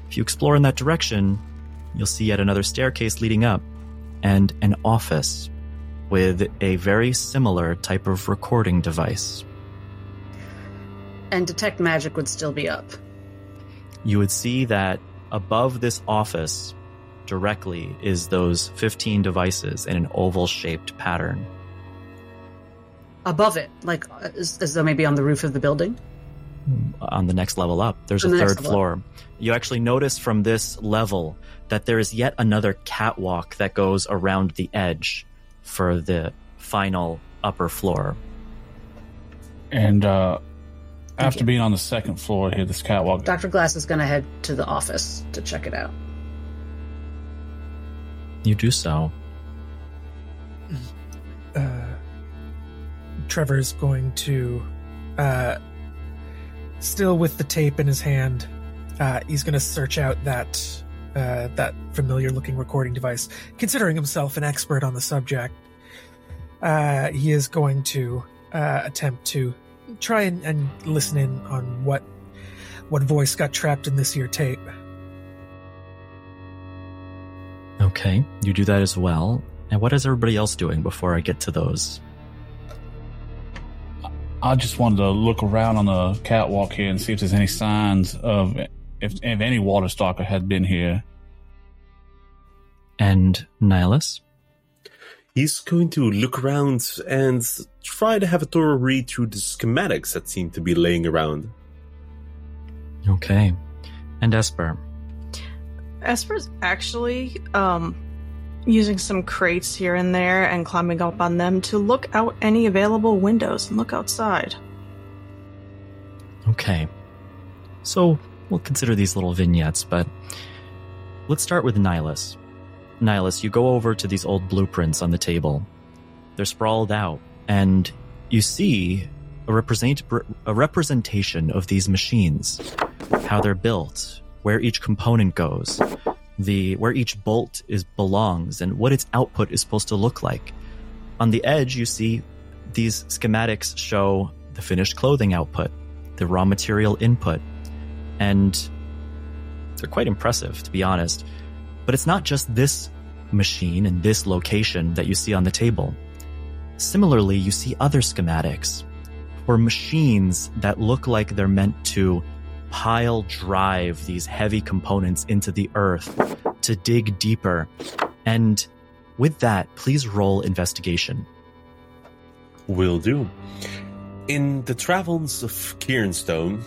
If you explore in that direction, you'll see yet another staircase leading up and an office with a very similar type of recording device. And detect magic would still be up. You would see that above this office directly is those 15 devices in an oval shaped pattern. Above it, like as, as though maybe on the roof of the building. Hmm, on the next level up. There's a the third level floor. You actually notice from this level that there is yet another catwalk that goes around the edge for the final upper floor. And uh, after you. being on the second floor here, this catwalk, Dr. Glass is going to head to the office to check it out. You do so. uh, Trevor's going to, uh, still with the tape in his hand, uh, he's going to search out that uh, that familiar-looking recording device. Considering himself an expert on the subject, uh, he is going to uh, attempt to try and, and listen in on what what voice got trapped in this year tape. Okay, you do that as well. And what is everybody else doing before I get to those? I just wanted to look around on the catwalk here and see if there's any signs of if, if any water stalker had been here. And Nihilus? He's going to look around and try to have a thorough read through the schematics that seem to be laying around. Okay. And Esper? Esper's actually um, using some crates here and there and climbing up on them to look out any available windows and look outside. Okay. So we'll consider these little vignettes, but let's start with Nihilus. Nihilus, you go over to these old blueprints on the table. They're sprawled out, and you see a represent a representation of these machines, how they're built, where each component goes, the where each bolt is belongs, and what its output is supposed to look like. On the edge, you see these schematics show the finished clothing output, the raw material input, and they're quite impressive, to be honest. But it's not just this machine and this location that you see on the table. Similarly, you see other schematics for machines that look like they're meant to pile drive these heavy components into the earth to dig deeper. And with that, please roll investigation. Will do. In the travels of Kieranstone,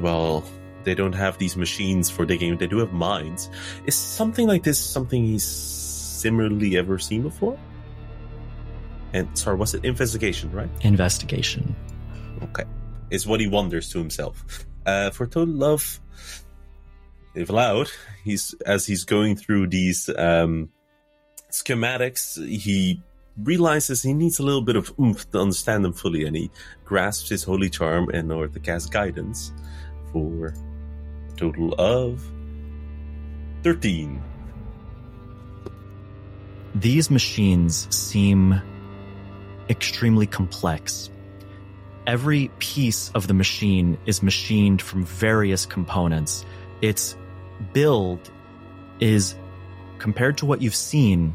well, they don't have these machines for digging, they do have mines. Is something like this something he's similarly ever seen before? And sorry, was it investigation, right? Investigation. Okay. Is what he wonders to himself. Uh, for total love, if allowed, he's as he's going through these um, schematics, he realizes he needs a little bit of oomph to understand them fully, and he grasps his holy charm in order to cast guidance for total of thirteen. These machines seem extremely complex. Every piece of the machine is machined from various components. Its build is, compared to what you've seen,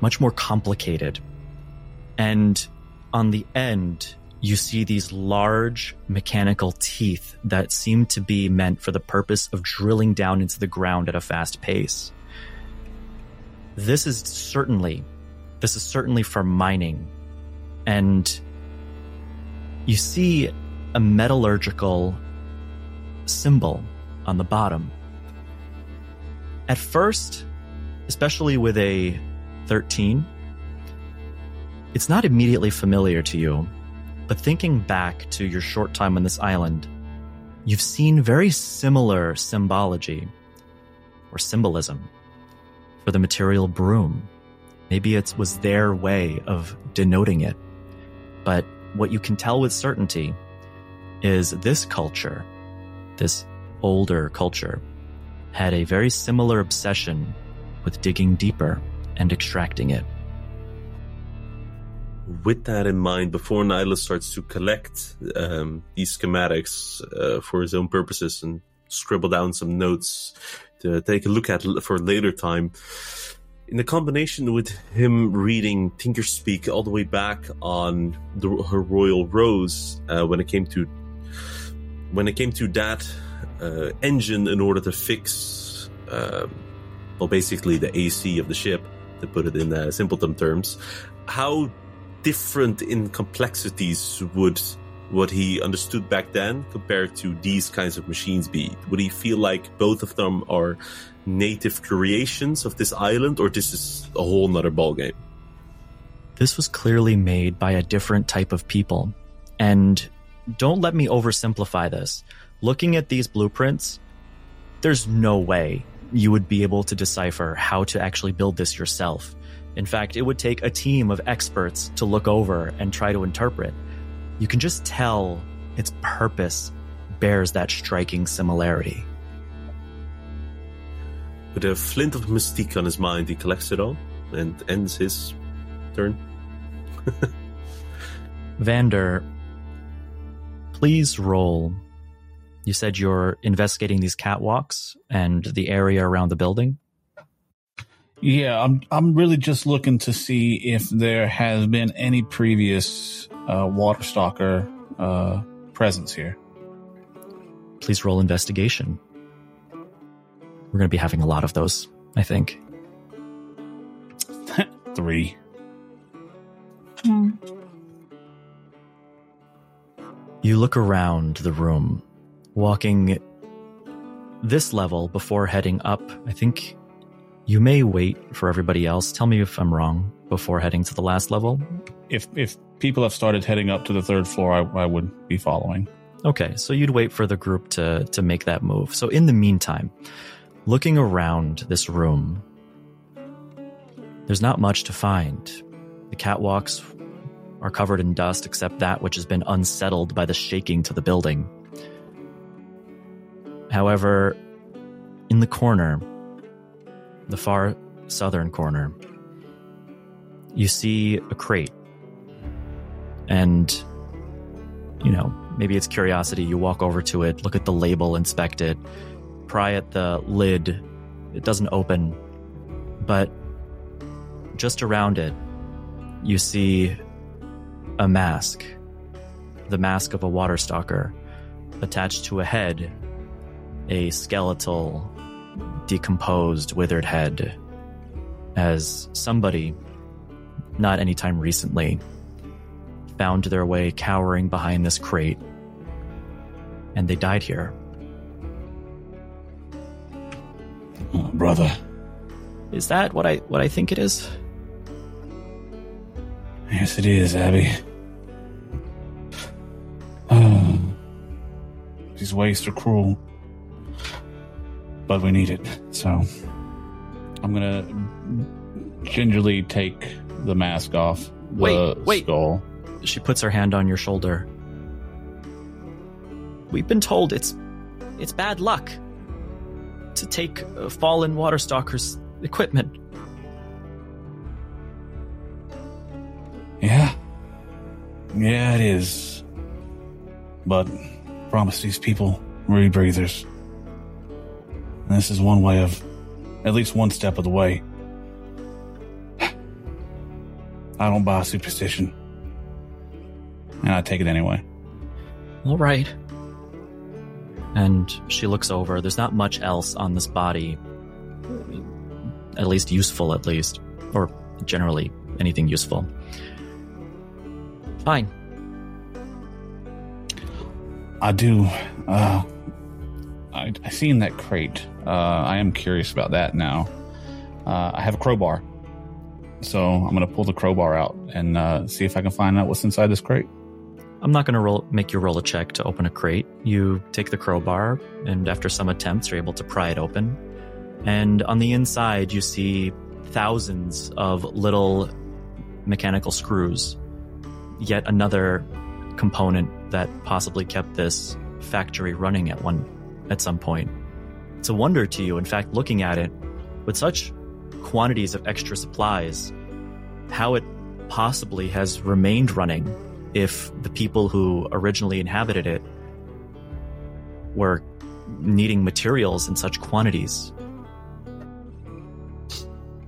much more complicated. And on the end, you see these large mechanical teeth that seem to be meant for the purpose of drilling down into the ground at a fast pace. This is certainly this is certainly for mining. And you see a metallurgical symbol on the bottom. At first, especially with a 13, it's not immediately familiar to you, but thinking back to your short time on this island, you've seen very similar symbology or symbolism for the material broom. Maybe it was their way of denoting it. But what you can tell with certainty is this culture, this older culture, had a very similar obsession with digging deeper and extracting it. With that in mind, before Nihilus starts to collect um, these schematics uh, for his own purposes and scribble down some notes to take a look at for later time, in the combination with him reading Tinker Speak all the way back on the, her Royal Rose, uh, when it came to when it came to that uh, engine in order to fix, uh, well, basically the AC of the ship, to put it in uh, simpleton terms, how different in complexities would what he understood back then compared to these kinds of machines be? Would he feel like both of them are native creations of this island, or this is a whole nother ballgame? This was clearly made by a different type of people. And don't let me oversimplify this. Looking at these blueprints, there's no way you would be able to decipher how to actually build this yourself. In fact, it would take a team of experts to look over and try to interpret. You can just tell its purpose bears that striking similarity. With a flint of mystique on his mind, he collects it all and ends his turn. (laughs) Vander, please roll. You said you're investigating these catwalks and the area around the building. Yeah, I'm I'm really just looking to see if there has been any previous uh, water stalker uh, presence here. Please roll investigation. We're going to be having a lot of those, I think. (laughs) Three. You look around the room, walking this level before heading up. I think you may wait for everybody else. Tell me if I'm wrong before heading to the last level. If if people have started heading up to the third floor, I, I would be following. Okay, so you'd wait for the group to to make that move. So in the meantime, looking around this room, there's not much to find. The catwalks are covered in dust except that which has been unsettled by the shaking to the building. However, in the corner, the far southern corner, you see a crate. And, you know, maybe it's curiosity. You walk over to it, look at the label, inspect it, pry at the lid. It doesn't open. But just around it, you see a mask. The mask of a water stalker. Attached to a head, a skeletal, decomposed, withered head. As somebody, not anytime recently, found their way cowering behind this crate. And they died here. Oh, brother. Is that what I what I think it is? Yes, it is, Abby. Oh, these wastes are cruel. But we need it, so I'm gonna gingerly take the mask off the Wait, wait. skull. She puts her hand on your shoulder. We've been told it's it's bad luck to take a fallen water stalker's equipment. Yeah. Yeah, it is. But promise these people rebreathers. And this is one way of, at least one step of the way. I don't buy superstition. And I take it anyway. All right. And she looks over. There's not much else on this body. At least useful, at least. Or generally anything useful. Fine. I do. Uh, I, I seen that crate. Uh, I am curious about that now. Uh, I have a crowbar, so I'm gonna pull the crowbar out and uh, see if I can find out what's inside this crate. I'm not going to roll make you roll a check to open a crate. You take the crowbar, and after some attempts, you're able to pry it open. And on the inside, you see thousands of little mechanical screws. Yet another component that possibly kept this factory running at one at some point. It's a wonder to you, in fact, looking at it with such quantities of extra supplies, how it possibly has remained running if the people who originally inhabited it were needing materials in such quantities.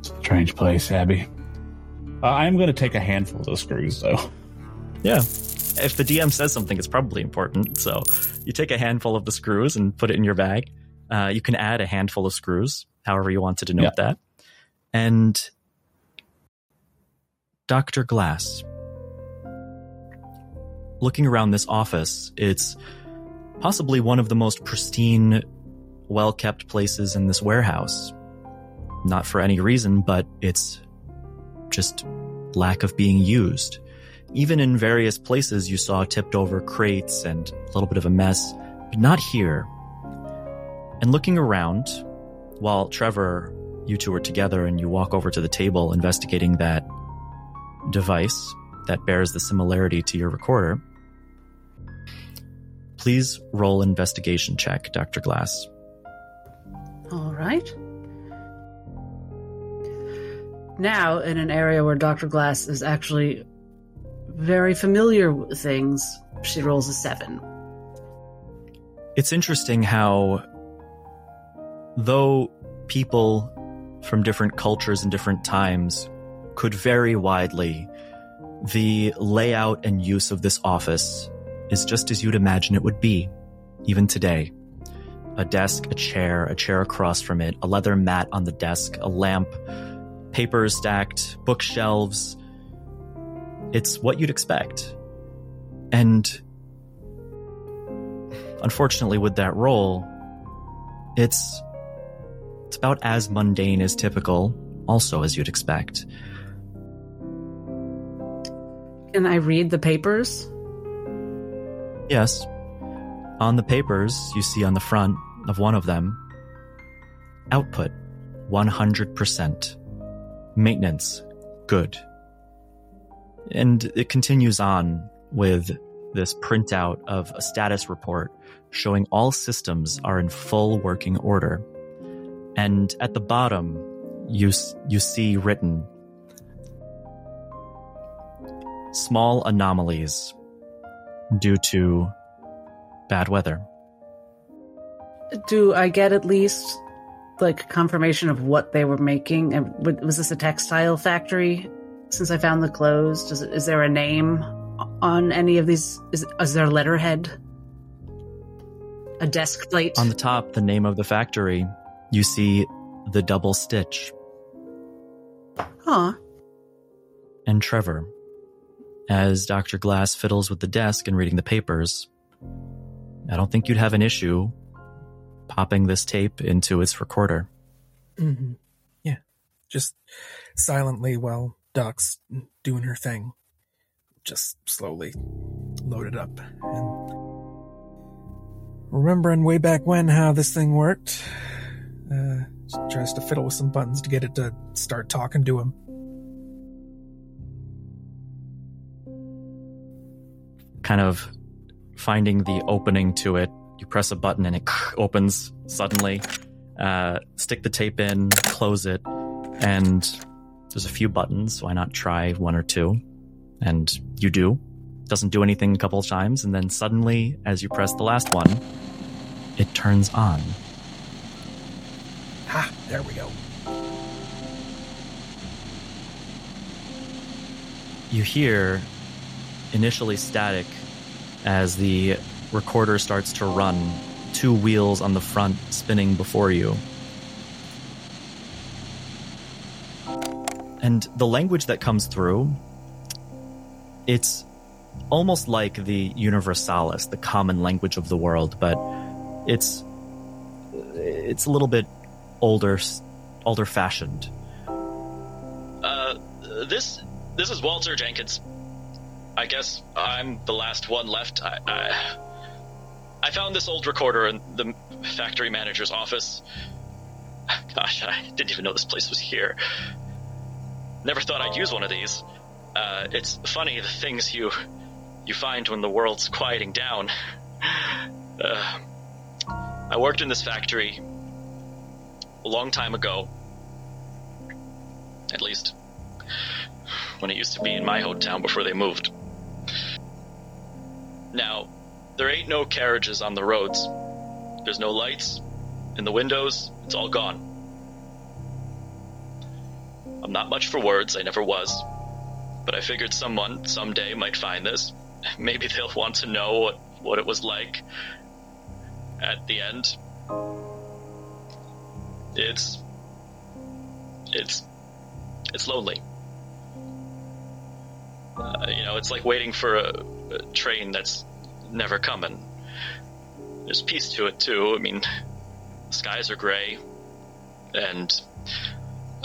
Strange place, Abby. Uh, I am going to take a handful of those screws, though. Yeah. If the DM says something, it's probably important. So you take a handful of the screws and put it in your bag. Uh, you can add a handful of screws, however you want to denote Yeah. that. And Dr. Glass, looking around this office, it's possibly one of the most pristine, well kept places in this warehouse. Not for any reason, but it's just lack of being used. Even in various places, you saw tipped over crates and a little bit of a mess, but not here. And looking around, while Trevor, you two are together and you walk over to the table investigating that device that bears the similarity to your recorder, please roll investigation check, Dr. Glass. All right. Now, in an area where Dr. Glass is actually very familiar things, she rolls a seven. It's interesting how, though people from different cultures and different times could vary widely, the layout and use of this office is just as you'd imagine it would be, even today. A desk, a chair, a chair across from it, a leather mat on the desk, a lamp, papers stacked, bookshelves. It's what you'd expect. And unfortunately, with that role, it's it's about as mundane as typical, also as you'd expect. Can I read the papers? Yes. On the papers, you see on the front of one of them output 100%. Maintenance good. And it continues on with this printout of a status report showing all systems are in full working order. And at the bottom, you, you see written small anomalies due to bad weather. Do I get at least like confirmation of what they were making? And was this a textile factory? Since I found the clothes, does it, is there a name on any of these? Is, is there a letterhead? A desk plate? On the top, the name of the factory, you see the double stitch Aw. and Trevor. As Dr. Glass fiddles with the desk and reading the papers, I don't think you'd have an issue popping this tape into its recorder. Mm-hmm. Yeah. Just silently while Doc's doing her thing. Just slowly loaded up. And remembering way back when how this thing worked, uh, tries to fiddle with some buttons to get it to start talking to him. Kind of finding the opening to it, you press a button and it (laughs) opens suddenly. Uh, stick the tape in, close it, and there's a few buttons. Why not try one or two? And you do. Doesn't do anything a couple of times, and then suddenly, as you press the last one, it turns on. Ha! There we go. You hear initially static as the recorder starts to run, two wheels on the front spinning before you. And the language that comes through, it's almost like the universalis, the common language of the world, but it's it's a little bit older older fashioned. Uh, this this is Walter Jenkins. I guess I'm the last one left. I, I I found this old recorder in the factory manager's office. Gosh, I didn't even know this place was here. Never thought I'd use one of these. Uh, it's funny the things you you find when the world's quieting down. Uh, I worked in this factory a long time ago. At least when it used to be in my hometown before they moved. Now, there ain't no carriages on the roads. There's no lights in the windows. It's all gone. I'm not much for words, I never was. But I figured someone someday might find this. (laughs) Maybe they'll want to know what, what it was like at the end. It's. It's. It's lonely. Uh, you know, it's like waiting for a, a train that's never coming. There's peace to it, too. I mean, (laughs) skies are gray, and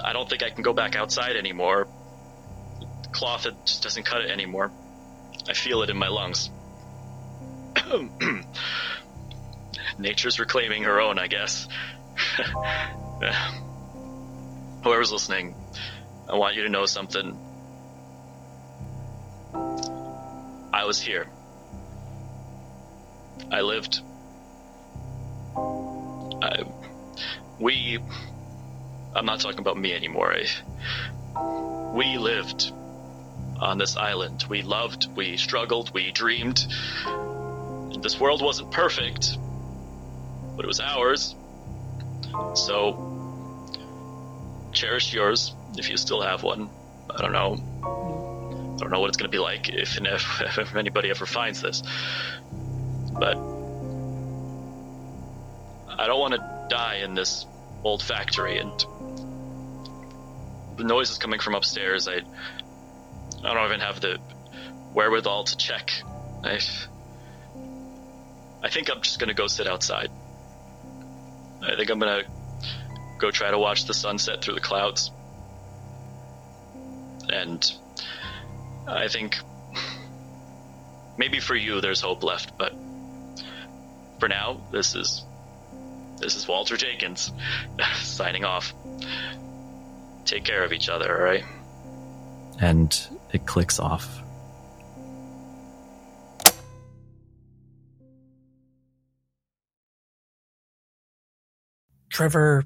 I don't think I can go back outside anymore. Cloth it just doesn't cut it anymore. I feel it in my lungs. (clears throat) Nature's reclaiming her own, I guess. (laughs) Whoever's listening, I want you to know something. I was here. I lived. I, we. I'm not talking about me anymore. We lived on this island. We loved, we struggled, we dreamed. This world wasn't perfect, but it was ours. So, cherish yours if you still have one. I don't know. I don't know what it's going to be like if and (laughs) if, if anybody ever finds this. But I don't want to die in this old factory and the noise is coming from upstairs. I I don't even have the wherewithal to check. I I think I'm just to go sit outside. I think I'm to go try to watch the sunset through the clouds. And I think maybe for you there's hope left, but for now, this is this is Walter Jenkins (laughs) signing off. Take care of each other, all right? And it clicks off. Trevor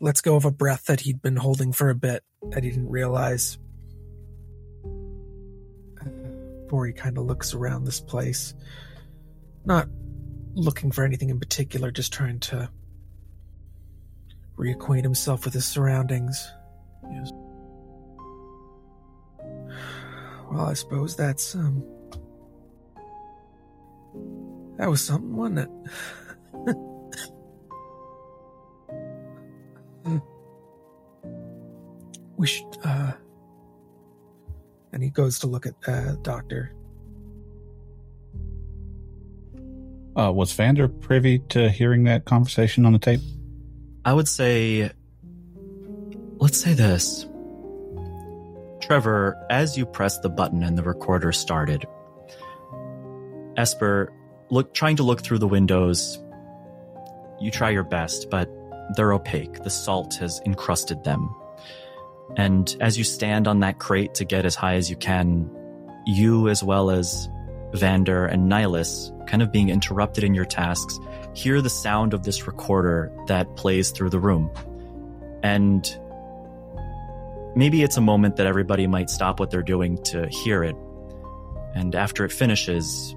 lets go of a breath that he'd been holding for a bit that he didn't realize. Before he kind of looks around this place, not looking for anything in particular, just trying to reacquaint himself with his surroundings. Yes. Well, I suppose that's um that was something, wasn't it? (laughs) we should uh and he goes to look at uh doctor Uh, was Vander privy to hearing that conversation on the tape? I would say, let's say this. Trevor, as you pressed the button and the recorder started, Esper, look, trying to look through the windows, you try your best, but they're opaque. The salt has encrusted them. And as you stand on that crate to get as high as you can, you as well as Vander and Nihilus, kind of being interrupted in your tasks, hear the sound of this recorder that plays through the room. And maybe it's a moment that everybody might stop what they're doing to hear it. And after it finishes,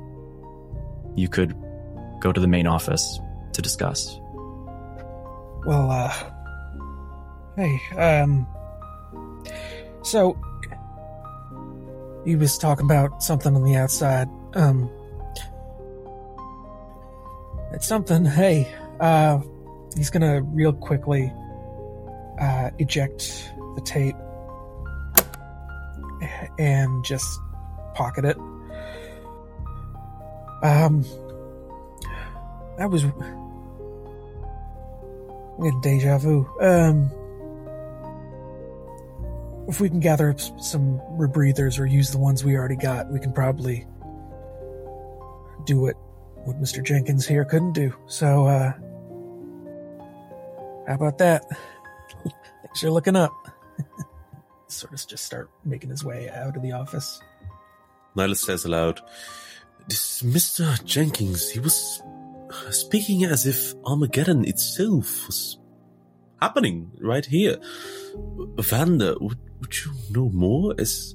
you could go to the main office to discuss. well uh hey um so he was talking about something on the outside um it's something hey uh he's gonna real quickly uh eject the tape and just pocket it um that was I get deja vu. Um, if we can gather up some rebreathers or use the ones we already got, we can probably do what what Mr. Jenkins here couldn't do. So, uh, how about that? (laughs) Thanks for looking up. (laughs) sort of just start making his way out of the office. Nihilus says aloud, This Mr. Jenkins, he was speaking as if Armageddon itself was happening right here. Vander, would, would you know more? Has,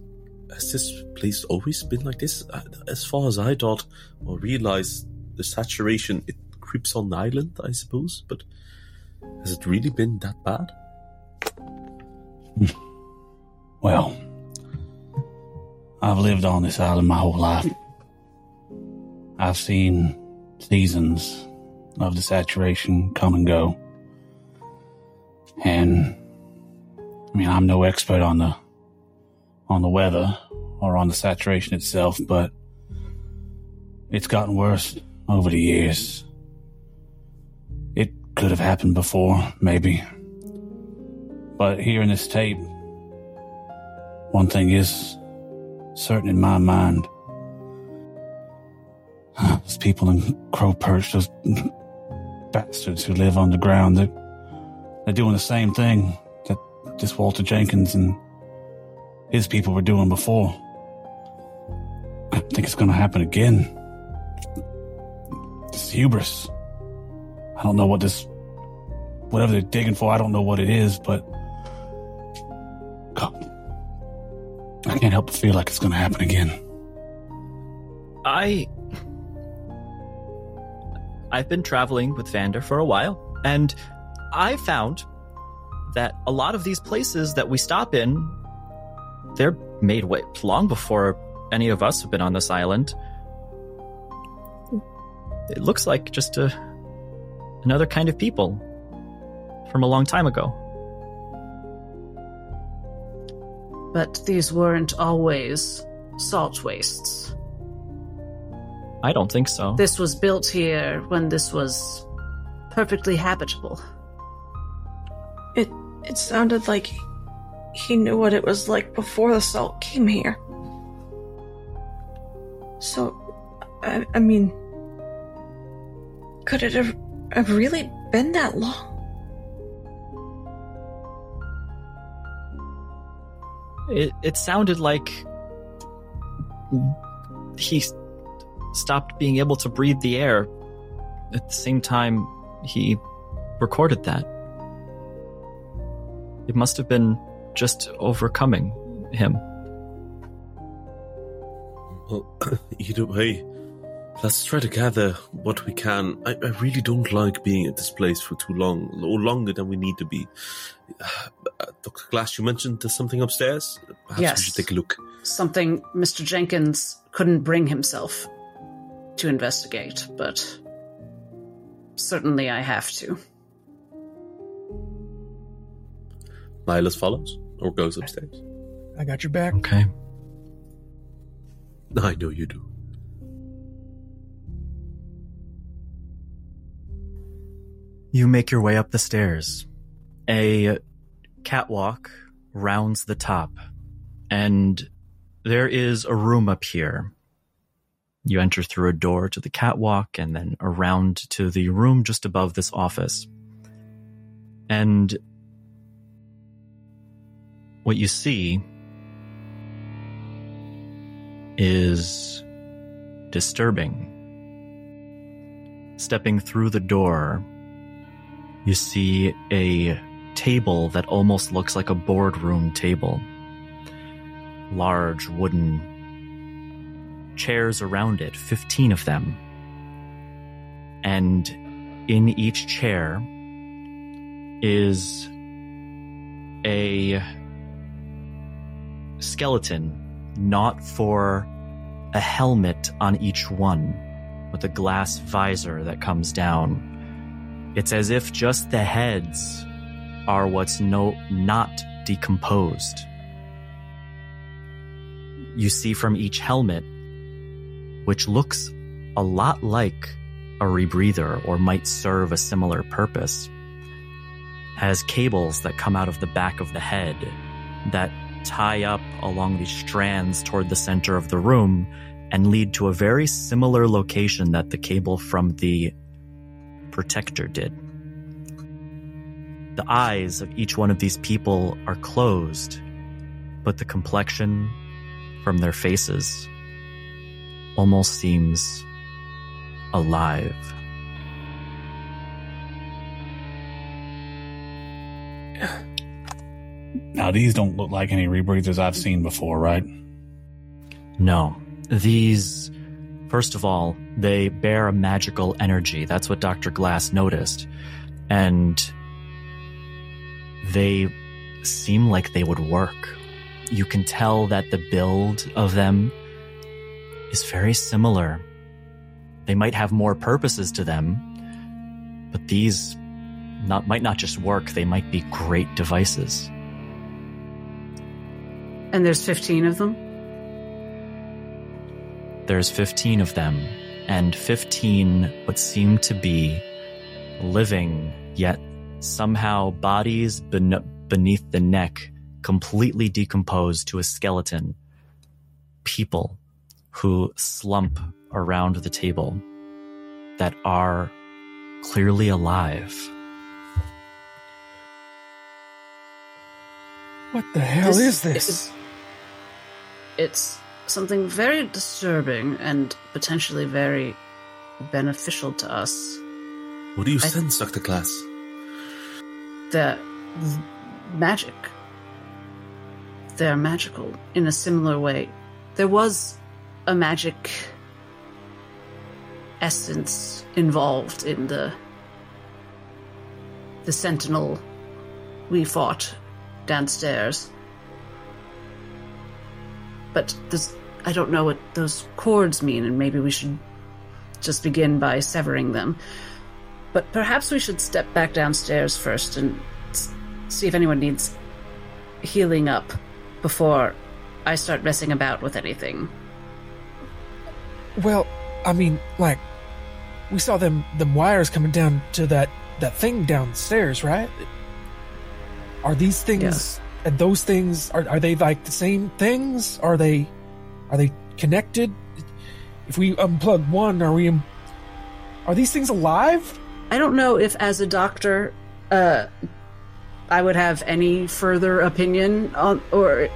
has this place always been like this? Uh, As far as I thought or realized, the saturation, it creeps on the island, I suppose, but has it really been that bad? (laughs) Well, I've lived on this island my whole life. I've seen seasons of the saturation come and go. And I mean, I'm no expert on the on the weather or on the saturation itself, but it's gotten worse over the years. It could have happened before, maybe. But here in this tape, one thing is certain in my mind. (sighs) Those people in Crow Perch, those bastards who live underground, they're, they're doing the same thing that this Walter Jenkins and his people were doing before. I think it's going to happen again. This hubris. I don't know what this, whatever they're digging for, I don't know what it is, but God, I can't help but feel like it's going to happen again. I. I've been traveling with Vander for a while, and I found that a lot of these places that we stop in, they're made way long before any of us have been on this island. It looks like just a another kind of people from a long time ago. But these weren't always salt wastes. I don't think so. This was built here when this was perfectly habitable. It it sounded like he knew what it was like before the salt came here. So, I, I mean, could it have, have really been that long? It, it sounded like he stopped being able to breathe the air at the same time he recorded that. It must have been just overcoming him. Well, (clears throat) either way, let's try to gather what we can. I, I really don't like being at this place for too long, or longer than we need to be. Uh, Dr. Glass, you mentioned there's something upstairs? Perhaps Yes. we should take a look. Something Mr. Jenkins couldn't bring himself to investigate, but certainly I have to. Nihilus follows, or goes upstairs. I got your back. Okay. I know you do. You make your way up the stairs. A catwalk rounds the top, and there is a room up here. You enter through a door to the catwalk and then around to the room just above this office. And what you see is disturbing. Stepping through the door, you see a table that almost looks like a boardroom table. Large wooden chairs around it, 15 of them. And in each chair is a skeleton, not for a helmet on each one, with a glass visor that comes down. It's as if just the heads are what's no not decomposed. You see from each helmet, which looks a lot like a rebreather or might serve a similar purpose, has cables that come out of the back of the head that tie up along these strands toward the center of the room and lead to a very similar location that the cable from the protector did. The eyes of each one of these people are closed, but the complexion from their faces almost seems alive. (laughs) Now these don't look like any rebreathers I've seen before, right? No. These, first of all, they bear a magical energy. That's what Dr. Glass noticed. And they seem like they would work. You can tell that the build of them is very similar. They might have more purposes to them, but these not, might not just work, they might be great devices. And there's 15 of them? There's 15 of them, and 15 what seem to be living, yet somehow bodies ben- beneath the neck completely decomposed to a skeleton. People who slump around the table that are clearly alive. What the hell is this? is- it's something very disturbing and potentially very beneficial to us. What do you I- sense, Dr. Glass? They're magic. They're magical in a similar way. There was a magic essence involved in the the sentinel we fought downstairs. But this I don't know what those cords mean and maybe we should just begin by severing them. But perhaps we should step back downstairs first and s- see if anyone needs healing up before I start messing about with anything. Well, I mean, like, we saw them them wires coming down to that that thing downstairs, right? Are these things. And those things are are they like the same things? Are they are they connected? If we unplug one, are we? im- Are these things alive? I don't know if, as a doctor, uh, I would have any further opinion on, or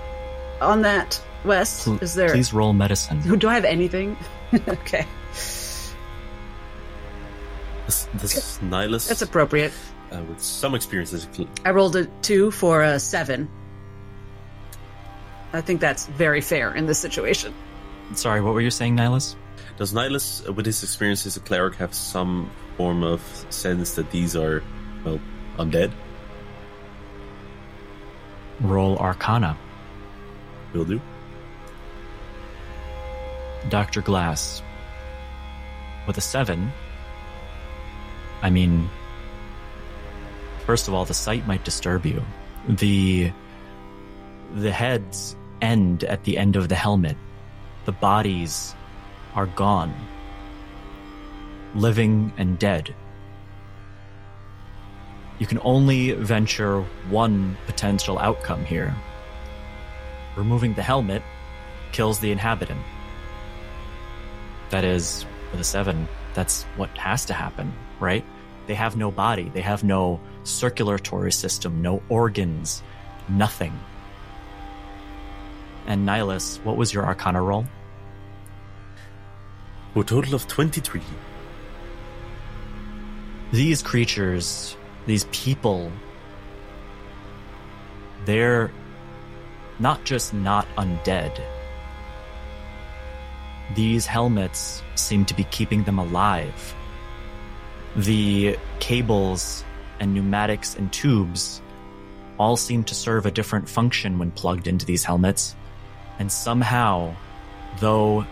on that, Wes? Pl- Is there? Please roll medicine. (laughs) Do I have anything? (laughs) okay, This, this Nihilus, that's appropriate. Uh, with some experience as a cl- I rolled a two for a seven. I think that's very fair in this situation. Sorry, what were you saying, Nihilus? Does Nihilus, uh, with his experience as a cleric, have some form of sense that these are, well, undead? Roll Arcana. Will do. Dr. Glass. With a seven, I mean, first of all, the sight might disturb you. The the heads end at the end of the helmet. The bodies are gone. Living and dead. You can only venture one potential outcome here. Removing the helmet kills the inhabitant. That is, with a seven, that's what has to happen, right? They have no body, they have no circulatory system, no organs, nothing. And Nihilus, what was your arcana roll? A total of 23. These creatures, these people, they're not just not undead. These helmets seem to be keeping them alive. The cables and pneumatics and tubes all seem to serve a different function when plugged into these helmets. And somehow, though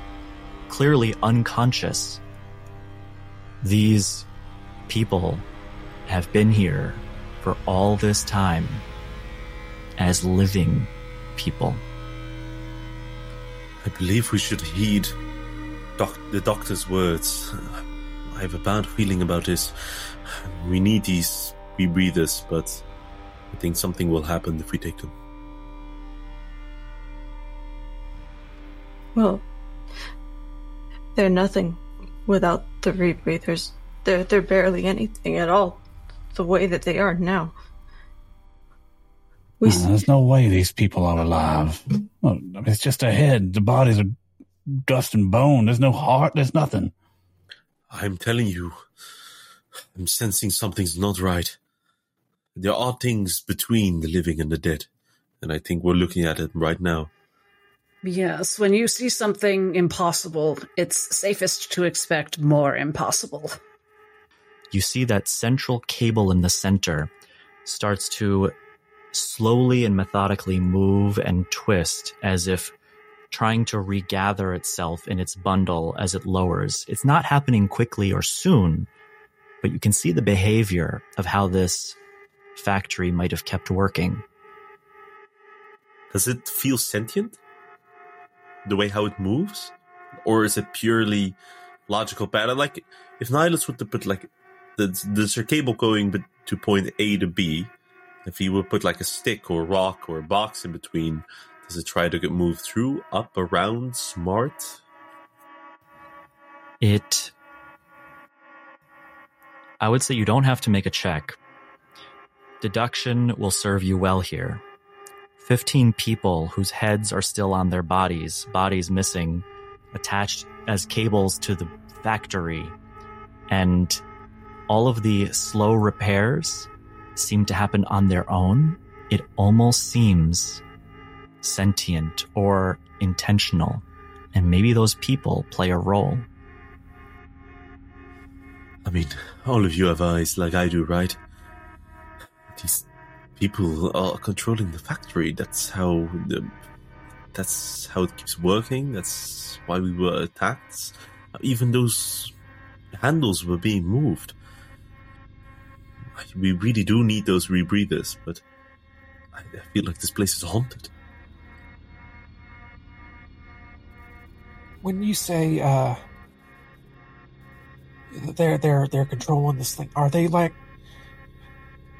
clearly unconscious, these people have been here for all this time as living people. I believe we should heed doc- the doctor's words. I have a bad feeling about this. We need these rebreathers, but I think something will happen if we take them. Well, they're nothing without the rebreathers. They're they're barely anything at all. The way that they are now. We No, there's no way these people are alive. Well, it's just a head. The bodies are dust and bone. There's no heart. There's nothing. I'm telling you, I'm sensing something's not right. There are things between the living and the dead, and I think we're looking at it right now. Yes, when you see something impossible, it's safest to expect more impossible. You see that central cable in the center starts to slowly and methodically move and twist as if trying to regather itself in its bundle as it lowers. It's not happening quickly or soon, but you can see the behavior of how this factory might have kept working. Does it feel sentient? The way how it moves? Or is it purely logical pattern? Like, if Nihilus would to put, like, the, the cable going to point A to B, if he would put, like, a stick or rock or a box in between, does it try to get moved through, up, around, smart? It. I would say you don't have to make a check. Deduction will serve you well here. 15 people whose heads are still on their bodies, bodies missing, attached as cables to the factory. And all of the slow repairs seem to happen on their own. It almost seems sentient or intentional. And maybe those people play a role. I mean, all of you have eyes like I do, right? These people are controlling the factory. That's how the, that's how it keeps working. That's why we were attacked. Even those handles were being moved. We really do need those rebreathers, but I feel like this place is haunted. When you say uh they're they're they're controlling this thing, are they like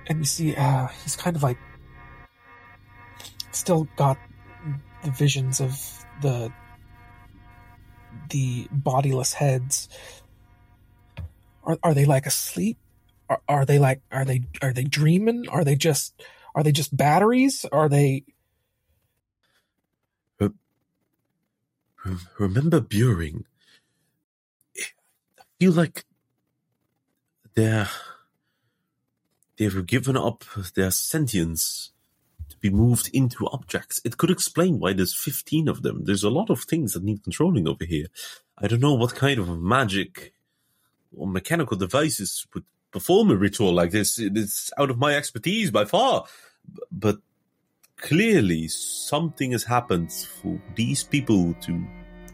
and you see uh he's kind of like still got the visions of the the bodiless heads. Are are they like asleep? Are, are they like are they are they dreaming? Are they just are they just batteries? Are they Remember Buring? I feel like they're they've given up their sentience to be moved into objects. It could explain why there's 15 of them. There's a lot of things that need controlling over here. I don't know what kind of magic or mechanical devices would perform a ritual like this. It's out of my expertise by far. But clearly something has happened for these people to,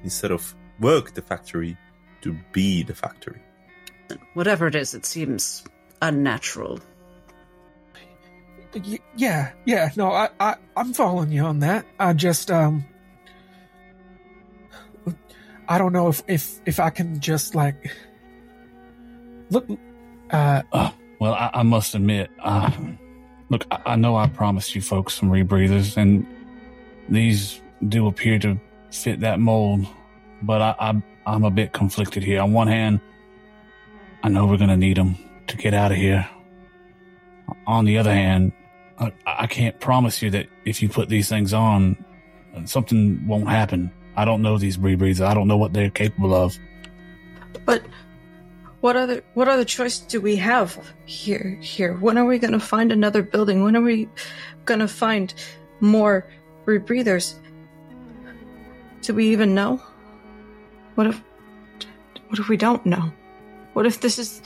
instead of work the factory, to be the factory. Whatever it is, it seems unnatural. Yeah, yeah. No, I, I, I'm following you on that. I just, um, I don't know if, if, if I can just like look. Uh, Uh, well, I, I must admit, uh, look, I, I know I promised you folks some rebreathers, and these do appear to fit that mold, but I, I, I'm a bit conflicted here. On one hand, I know we're to need them to get out of here. On the other hand, I, I can't promise you that if you put these things on, something won't happen. I don't know these rebreathers. I don't know what they're capable of. But what other what other choice do we have here? Here, when are we going to find another building? When are we going to find more rebreathers? Do we even know? What if what if we don't know? What if this is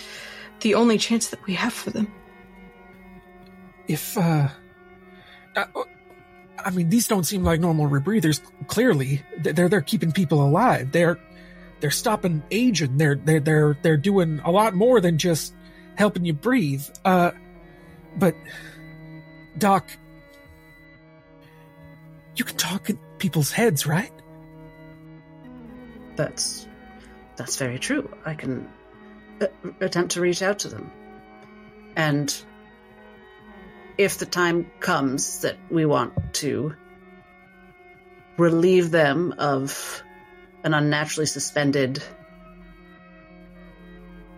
the only chance that we have for them? If, uh, uh, I mean, these don't seem like normal rebreathers. Clearly, they're they're keeping people alive. They're they're stopping aging. They're they're they're they're doing a lot more than just helping you breathe. Uh, but Doc, you can talk in people's heads, right? That's that's very true. I can uh, attempt to reach out to them, and if the time comes that we want to relieve them of an unnaturally suspended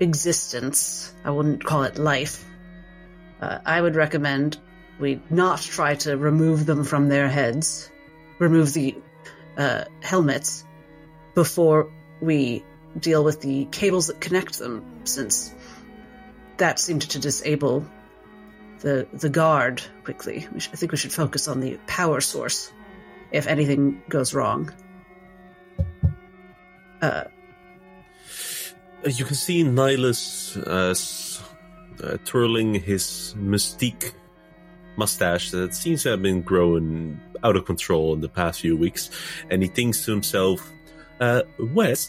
existence, I wouldn't call it life. Uh, I would recommend we not try to remove them from their heads, remove the uh, helmets before we deal with the cables that connect them, since that seemed to disable the the guard quickly. I think we should focus on the power source if anything goes wrong. Uh, You can see Nihilus uh, uh, twirling his mystique mustache that seems to have been growing out of control in the past few weeks, and he thinks to himself, uh,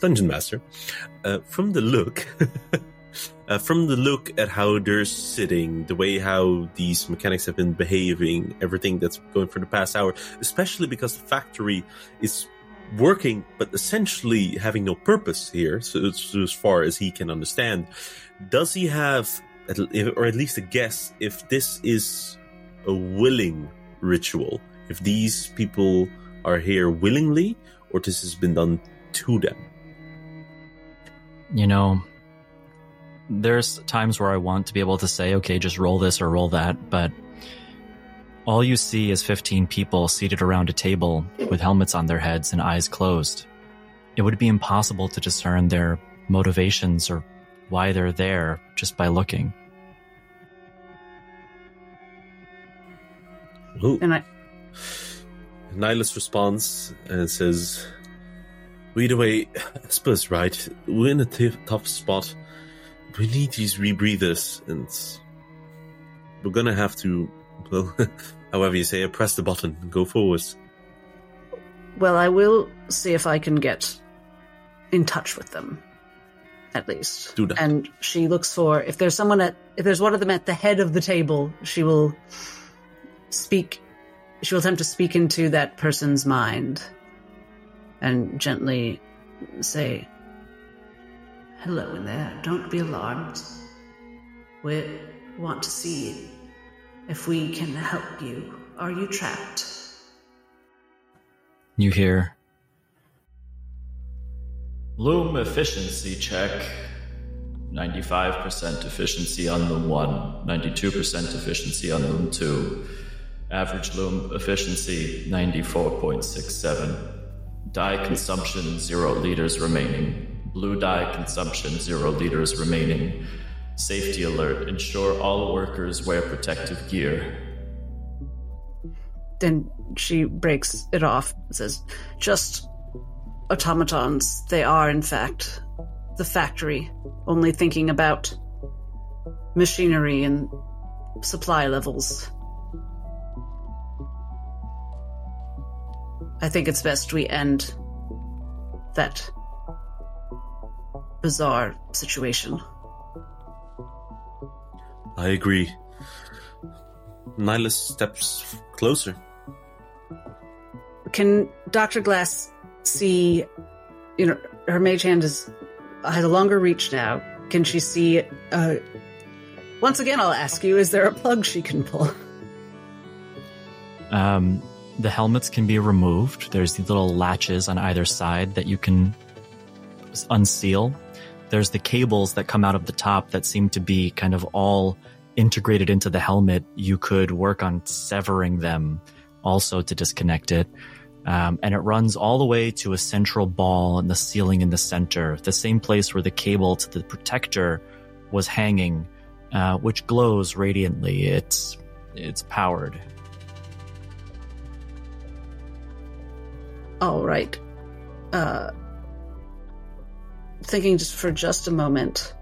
Dungeon Master, uh, from the look, (laughs) uh, from the look at how they're sitting, the way how these mechanics have been behaving, everything that's going for the past hour, especially because the factory is working but essentially having no purpose here so, so as far as he can understand. Does he have or at least a guess if this is a willing ritual? If these people are here willingly or this has been done to them? You know, there's times where I want to be able to say, okay, just roll this or roll that, but all you see is 15 people seated around a table with helmets on their heads and eyes closed. It would be impossible to discern their motivations or why they're there just by looking. Ooh. and I, Nihilus responds and says, well, either way, Esper's right. We're in a t- tough spot. We need these rebreathers, and we're gonna have to, well, (laughs) however you say it, press the button and go forwards. well, I will see if I can get in touch with them, at least. Do that. And she looks for if there's someone at if there's one of them at the head of the table, she will speak. She will attempt to speak into that person's mind, and gently say, "Hello in there. Don't be alarmed. We want to see if we can help you. Are you trapped?" You hear. Loom efficiency check. 95% efficiency on loom 1, 92% efficiency on loom 2. Average loom efficiency 94.67. Dye consumption zero liters remaining. Blue dye consumption zero liters remaining. Safety alert. Ensure all workers wear protective gear. Then she breaks it off and says, Just automatons. They are, in fact, the factory, only thinking about machinery and supply levels. I think it's best we end that bizarre situation. I agree. Nihilus steps closer. Can Dr. Glass see, you know, her mage hand is has a longer reach now. Can she see uh once again I'll ask you, is there a plug she can pull? Um, the helmets can be removed. There's these little latches on either side that you can unseal. There's the cables that come out of the top that seem to be kind of all integrated into the helmet. You could work on severing them also to disconnect it. Um, and it runs all the way to a central ball in the ceiling in the center, the same place where the cable to the protector was hanging, uh, which glows radiantly. It's it's powered. All right. Uh, thinking just for just a moment,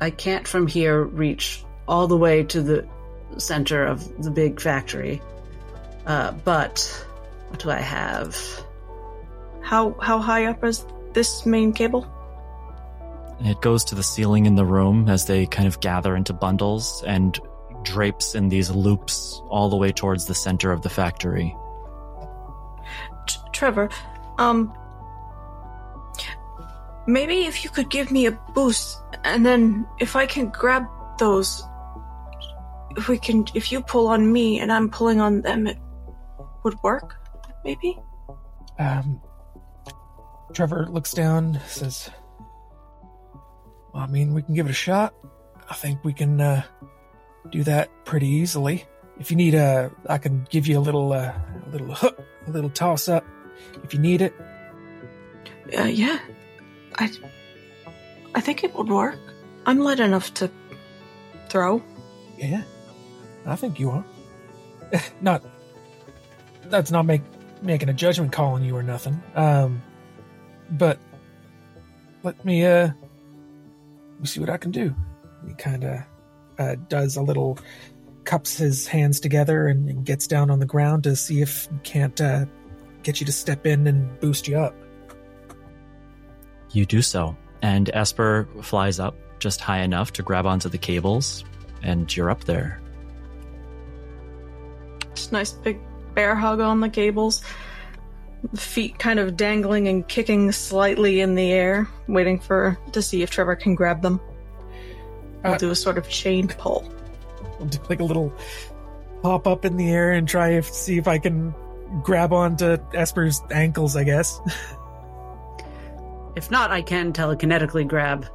I can't from here reach all the way to the center of the big factory. Uh, but what do I have? How how high up is this main cable? It goes to the ceiling in the room as they kind of gather into bundles and drapes in these loops all the way towards the center of the factory. T- Trevor, um, maybe if you could give me a boost, and then if I can grab those, if we can, if you pull on me and I'm pulling on them, it would work. Maybe. Um, Trevor looks down, says, well, I mean, we can give it a shot. I think we can uh, do that pretty easily. If you need a, I can give you a little, uh, a little hook, a little toss up, if you need it. Uh, yeah, I, I think it would work. I'm light enough to throw. Yeah, I think you are. (laughs) not, that's not make making a judgment call on you or nothing. Um, but let me uh, let me see what I can do. He kind of uh, does a little, cups his hands together and, gets down on the ground to see if he can't uh, get you to step in and boost you up. You do so, and Esper flies up just high enough to grab onto the cables, and you're up there. Just nice big bear hug on the cables. Feet kind of dangling and kicking slightly in the air, waiting for to see if Trevor can grab them. I'll Uh, do a sort of chain pull. I'll do like a little hop up in the air and try if see if I can grab onto Esper's ankles. I guess. (laughs) If not, I can telekinetically grab.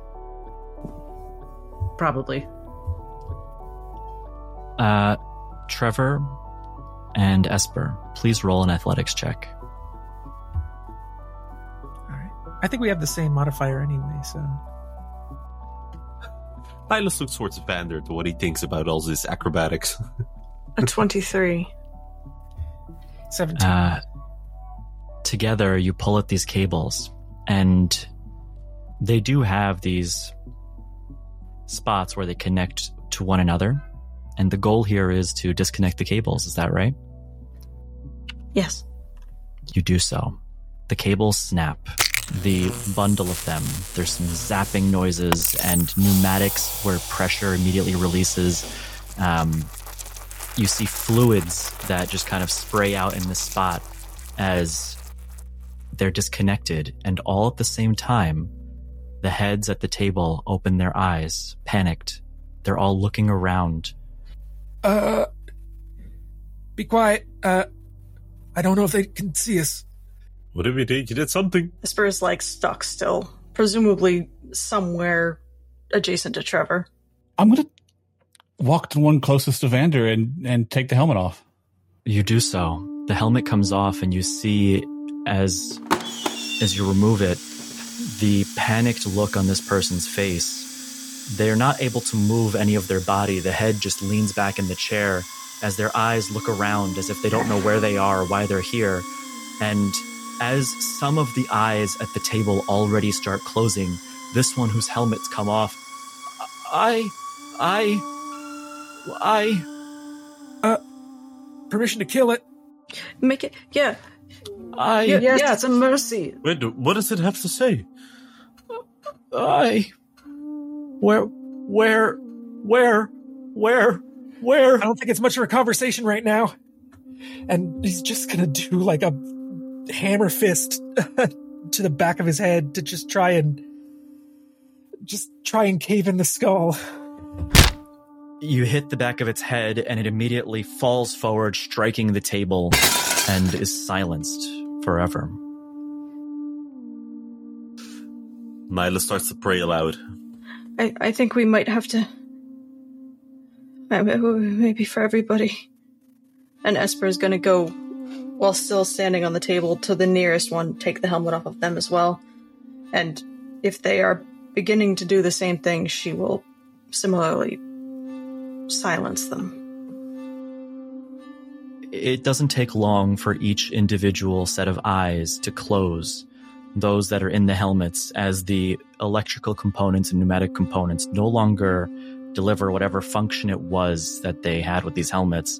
Probably. Uh, Trevor and Esper, please roll an athletics check. All right. I think we have the same modifier anyway, so (laughs) Nihilus looks towards Vander to what he thinks about all this acrobatics. (laughs) A 23. seventeen. Uh, together, you pull at these cables, and they do have these spots where they connect to one another. And the goal here is to disconnect the cables. Is that right? Yes. You do so. The cables snap. The bundle of them. There's some zapping noises and pneumatics where pressure immediately releases. Um, you see fluids that just kind of spray out in the spot as they're disconnected, and all at the same time, the heads at the table open their eyes, panicked. They're all looking around. Uh, be quiet. Uh, I don't know if they can see us. What Whatever you did, you did something. Esper is like stuck still, presumably somewhere adjacent to Trevor. I'm gonna walk to the one closest to Vander and and take the helmet off. You do so. The helmet comes off, and you see as as you remove it, the panicked look on this person's face, they're not able to move any of their body. The head just leans back in the chair as their eyes look around as if they don't know where they are, why they're here. And as some of the eyes at the table already start closing, this one whose helmet's come off, I, I, I, Uh. Permission to kill it. Make it. Yeah. I, Yeah. Yes, it's a mercy. Wait, what does it have to say? I, where, where, where, where, where? I don't think it's much of a conversation right now. And he's just gonna do like a hammer fist (laughs) to the back of his head to just try and just try and cave in the skull. You hit the back of its head, and it immediately falls forward, striking the table, and is silenced forever. Nyla starts to pray aloud. I, I think we might have to. Maybe, maybe for everybody. And Esper is going to go, while still standing on the table, to the nearest one, take the helmet off of them as well. And if they are beginning to do the same thing, she will similarly silence them. It doesn't take long for each individual set of eyes to close, those that are in the helmets, as the electrical components and pneumatic components no longer deliver whatever function it was that they had with these helmets.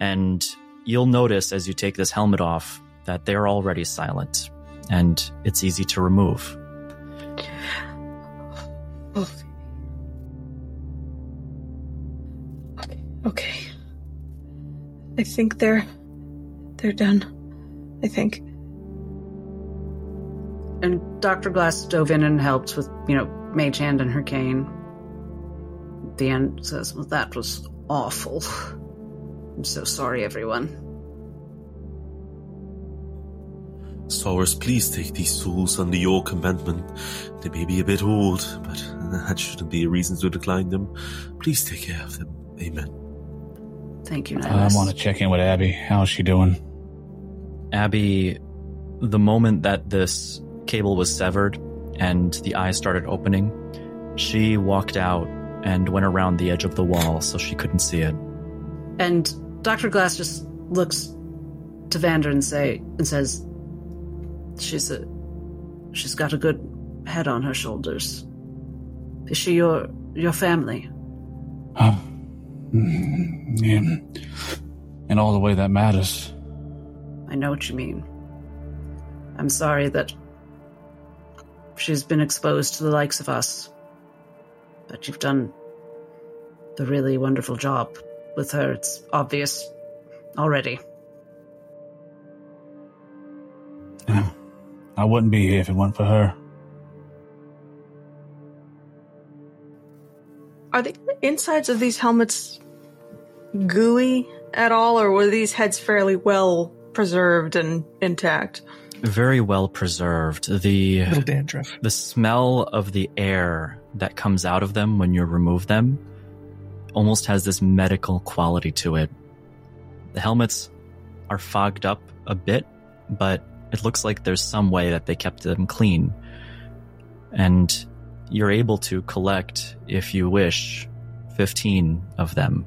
And you'll notice as you take this helmet off that they're already silent, and it's easy to remove. Okay. Okay. I think they're they're done. I think. And Dr. Glass dove in and helped with, you know, Mage Hand and her cane. At the end says, Well, that was awful. I'm so sorry, everyone. Saurus, please take these souls under your commandment. They may be a bit old, but that shouldn't be a reason to decline them. Please take care of them. Amen. Thank you, I want to check in with Abby. How's she doing? Abby, the moment that this cable was severed and the eyes started opening, she walked out and went around the edge of the wall so she couldn't see it. And Dr. Glass just looks to Vander and say and says, "She's a, she's got a good head on her shoulders. Is she your your family?" Um, mm, yeah. In all the way that matters. I know what you mean. I'm sorry that she's been exposed to the likes of us, but you've done the really wonderful job with her. It's obvious already. Yeah. I wouldn't be here if it weren't for her. Are the insides of these helmets gooey at all, or were these heads fairly well preserved and intact? Very well preserved. The Little dandruff. the smell of the air that comes out of them when you remove them almost has this medical quality to it. The helmets are fogged up a bit, but it looks like there's some way that they kept them clean. And you're able to collect, if you wish, 15 of them.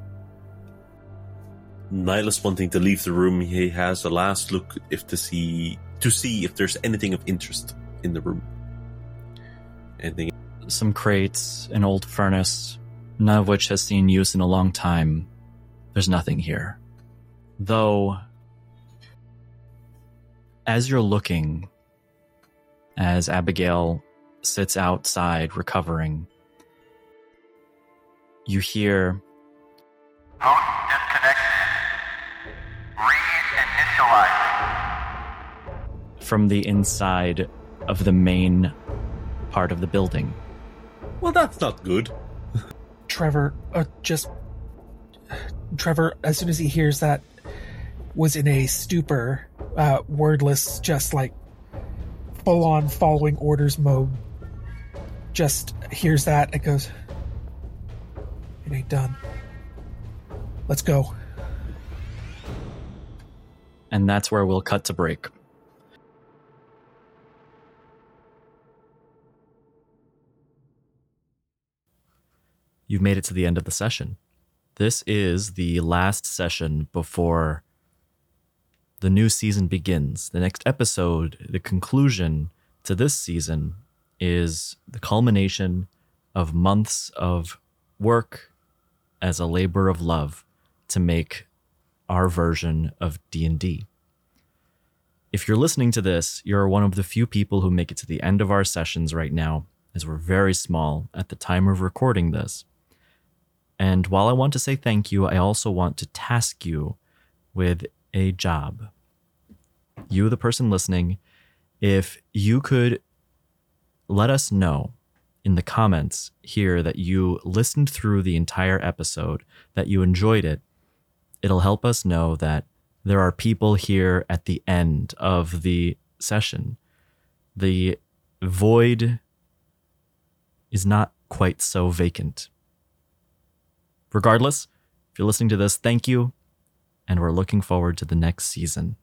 Nihilus wanting to leave the room, he has a last look if to see to see if there's anything of interest in the room. Anything Some crates, an old furnace, none of which has seen use in a long time. There's nothing here. Though, as you're looking, as Abigail sits outside recovering, you hear Host disconnected. Reinitialize. from the inside of the main part of the building. Well that's not good. (laughs) Trevor uh, just Trevor as soon as he hears that was in a stupor, uh, wordless, just like full on following orders mode. Just hears that and goes, "It ain't done. Let's go." and that's where we'll cut to break. You've made it to the end of the session. This is the last session before the new season begins. The next episode, the conclusion to this season, is the culmination of months of work as a labor of love to make our version of D&D. If you're listening to this, you're one of the few people who make it to the end of our sessions right now, as we're very small at the time of recording this. And while I want to say thank you, I also want to task you with a job. You, the person listening, if you could let us know in the comments here that you listened through the entire episode, that you enjoyed it, it'll help us know that there are people here at the end of the session. The void is not quite so vacant. Regardless, if you're listening to this, thank you, and we're looking forward to the next season.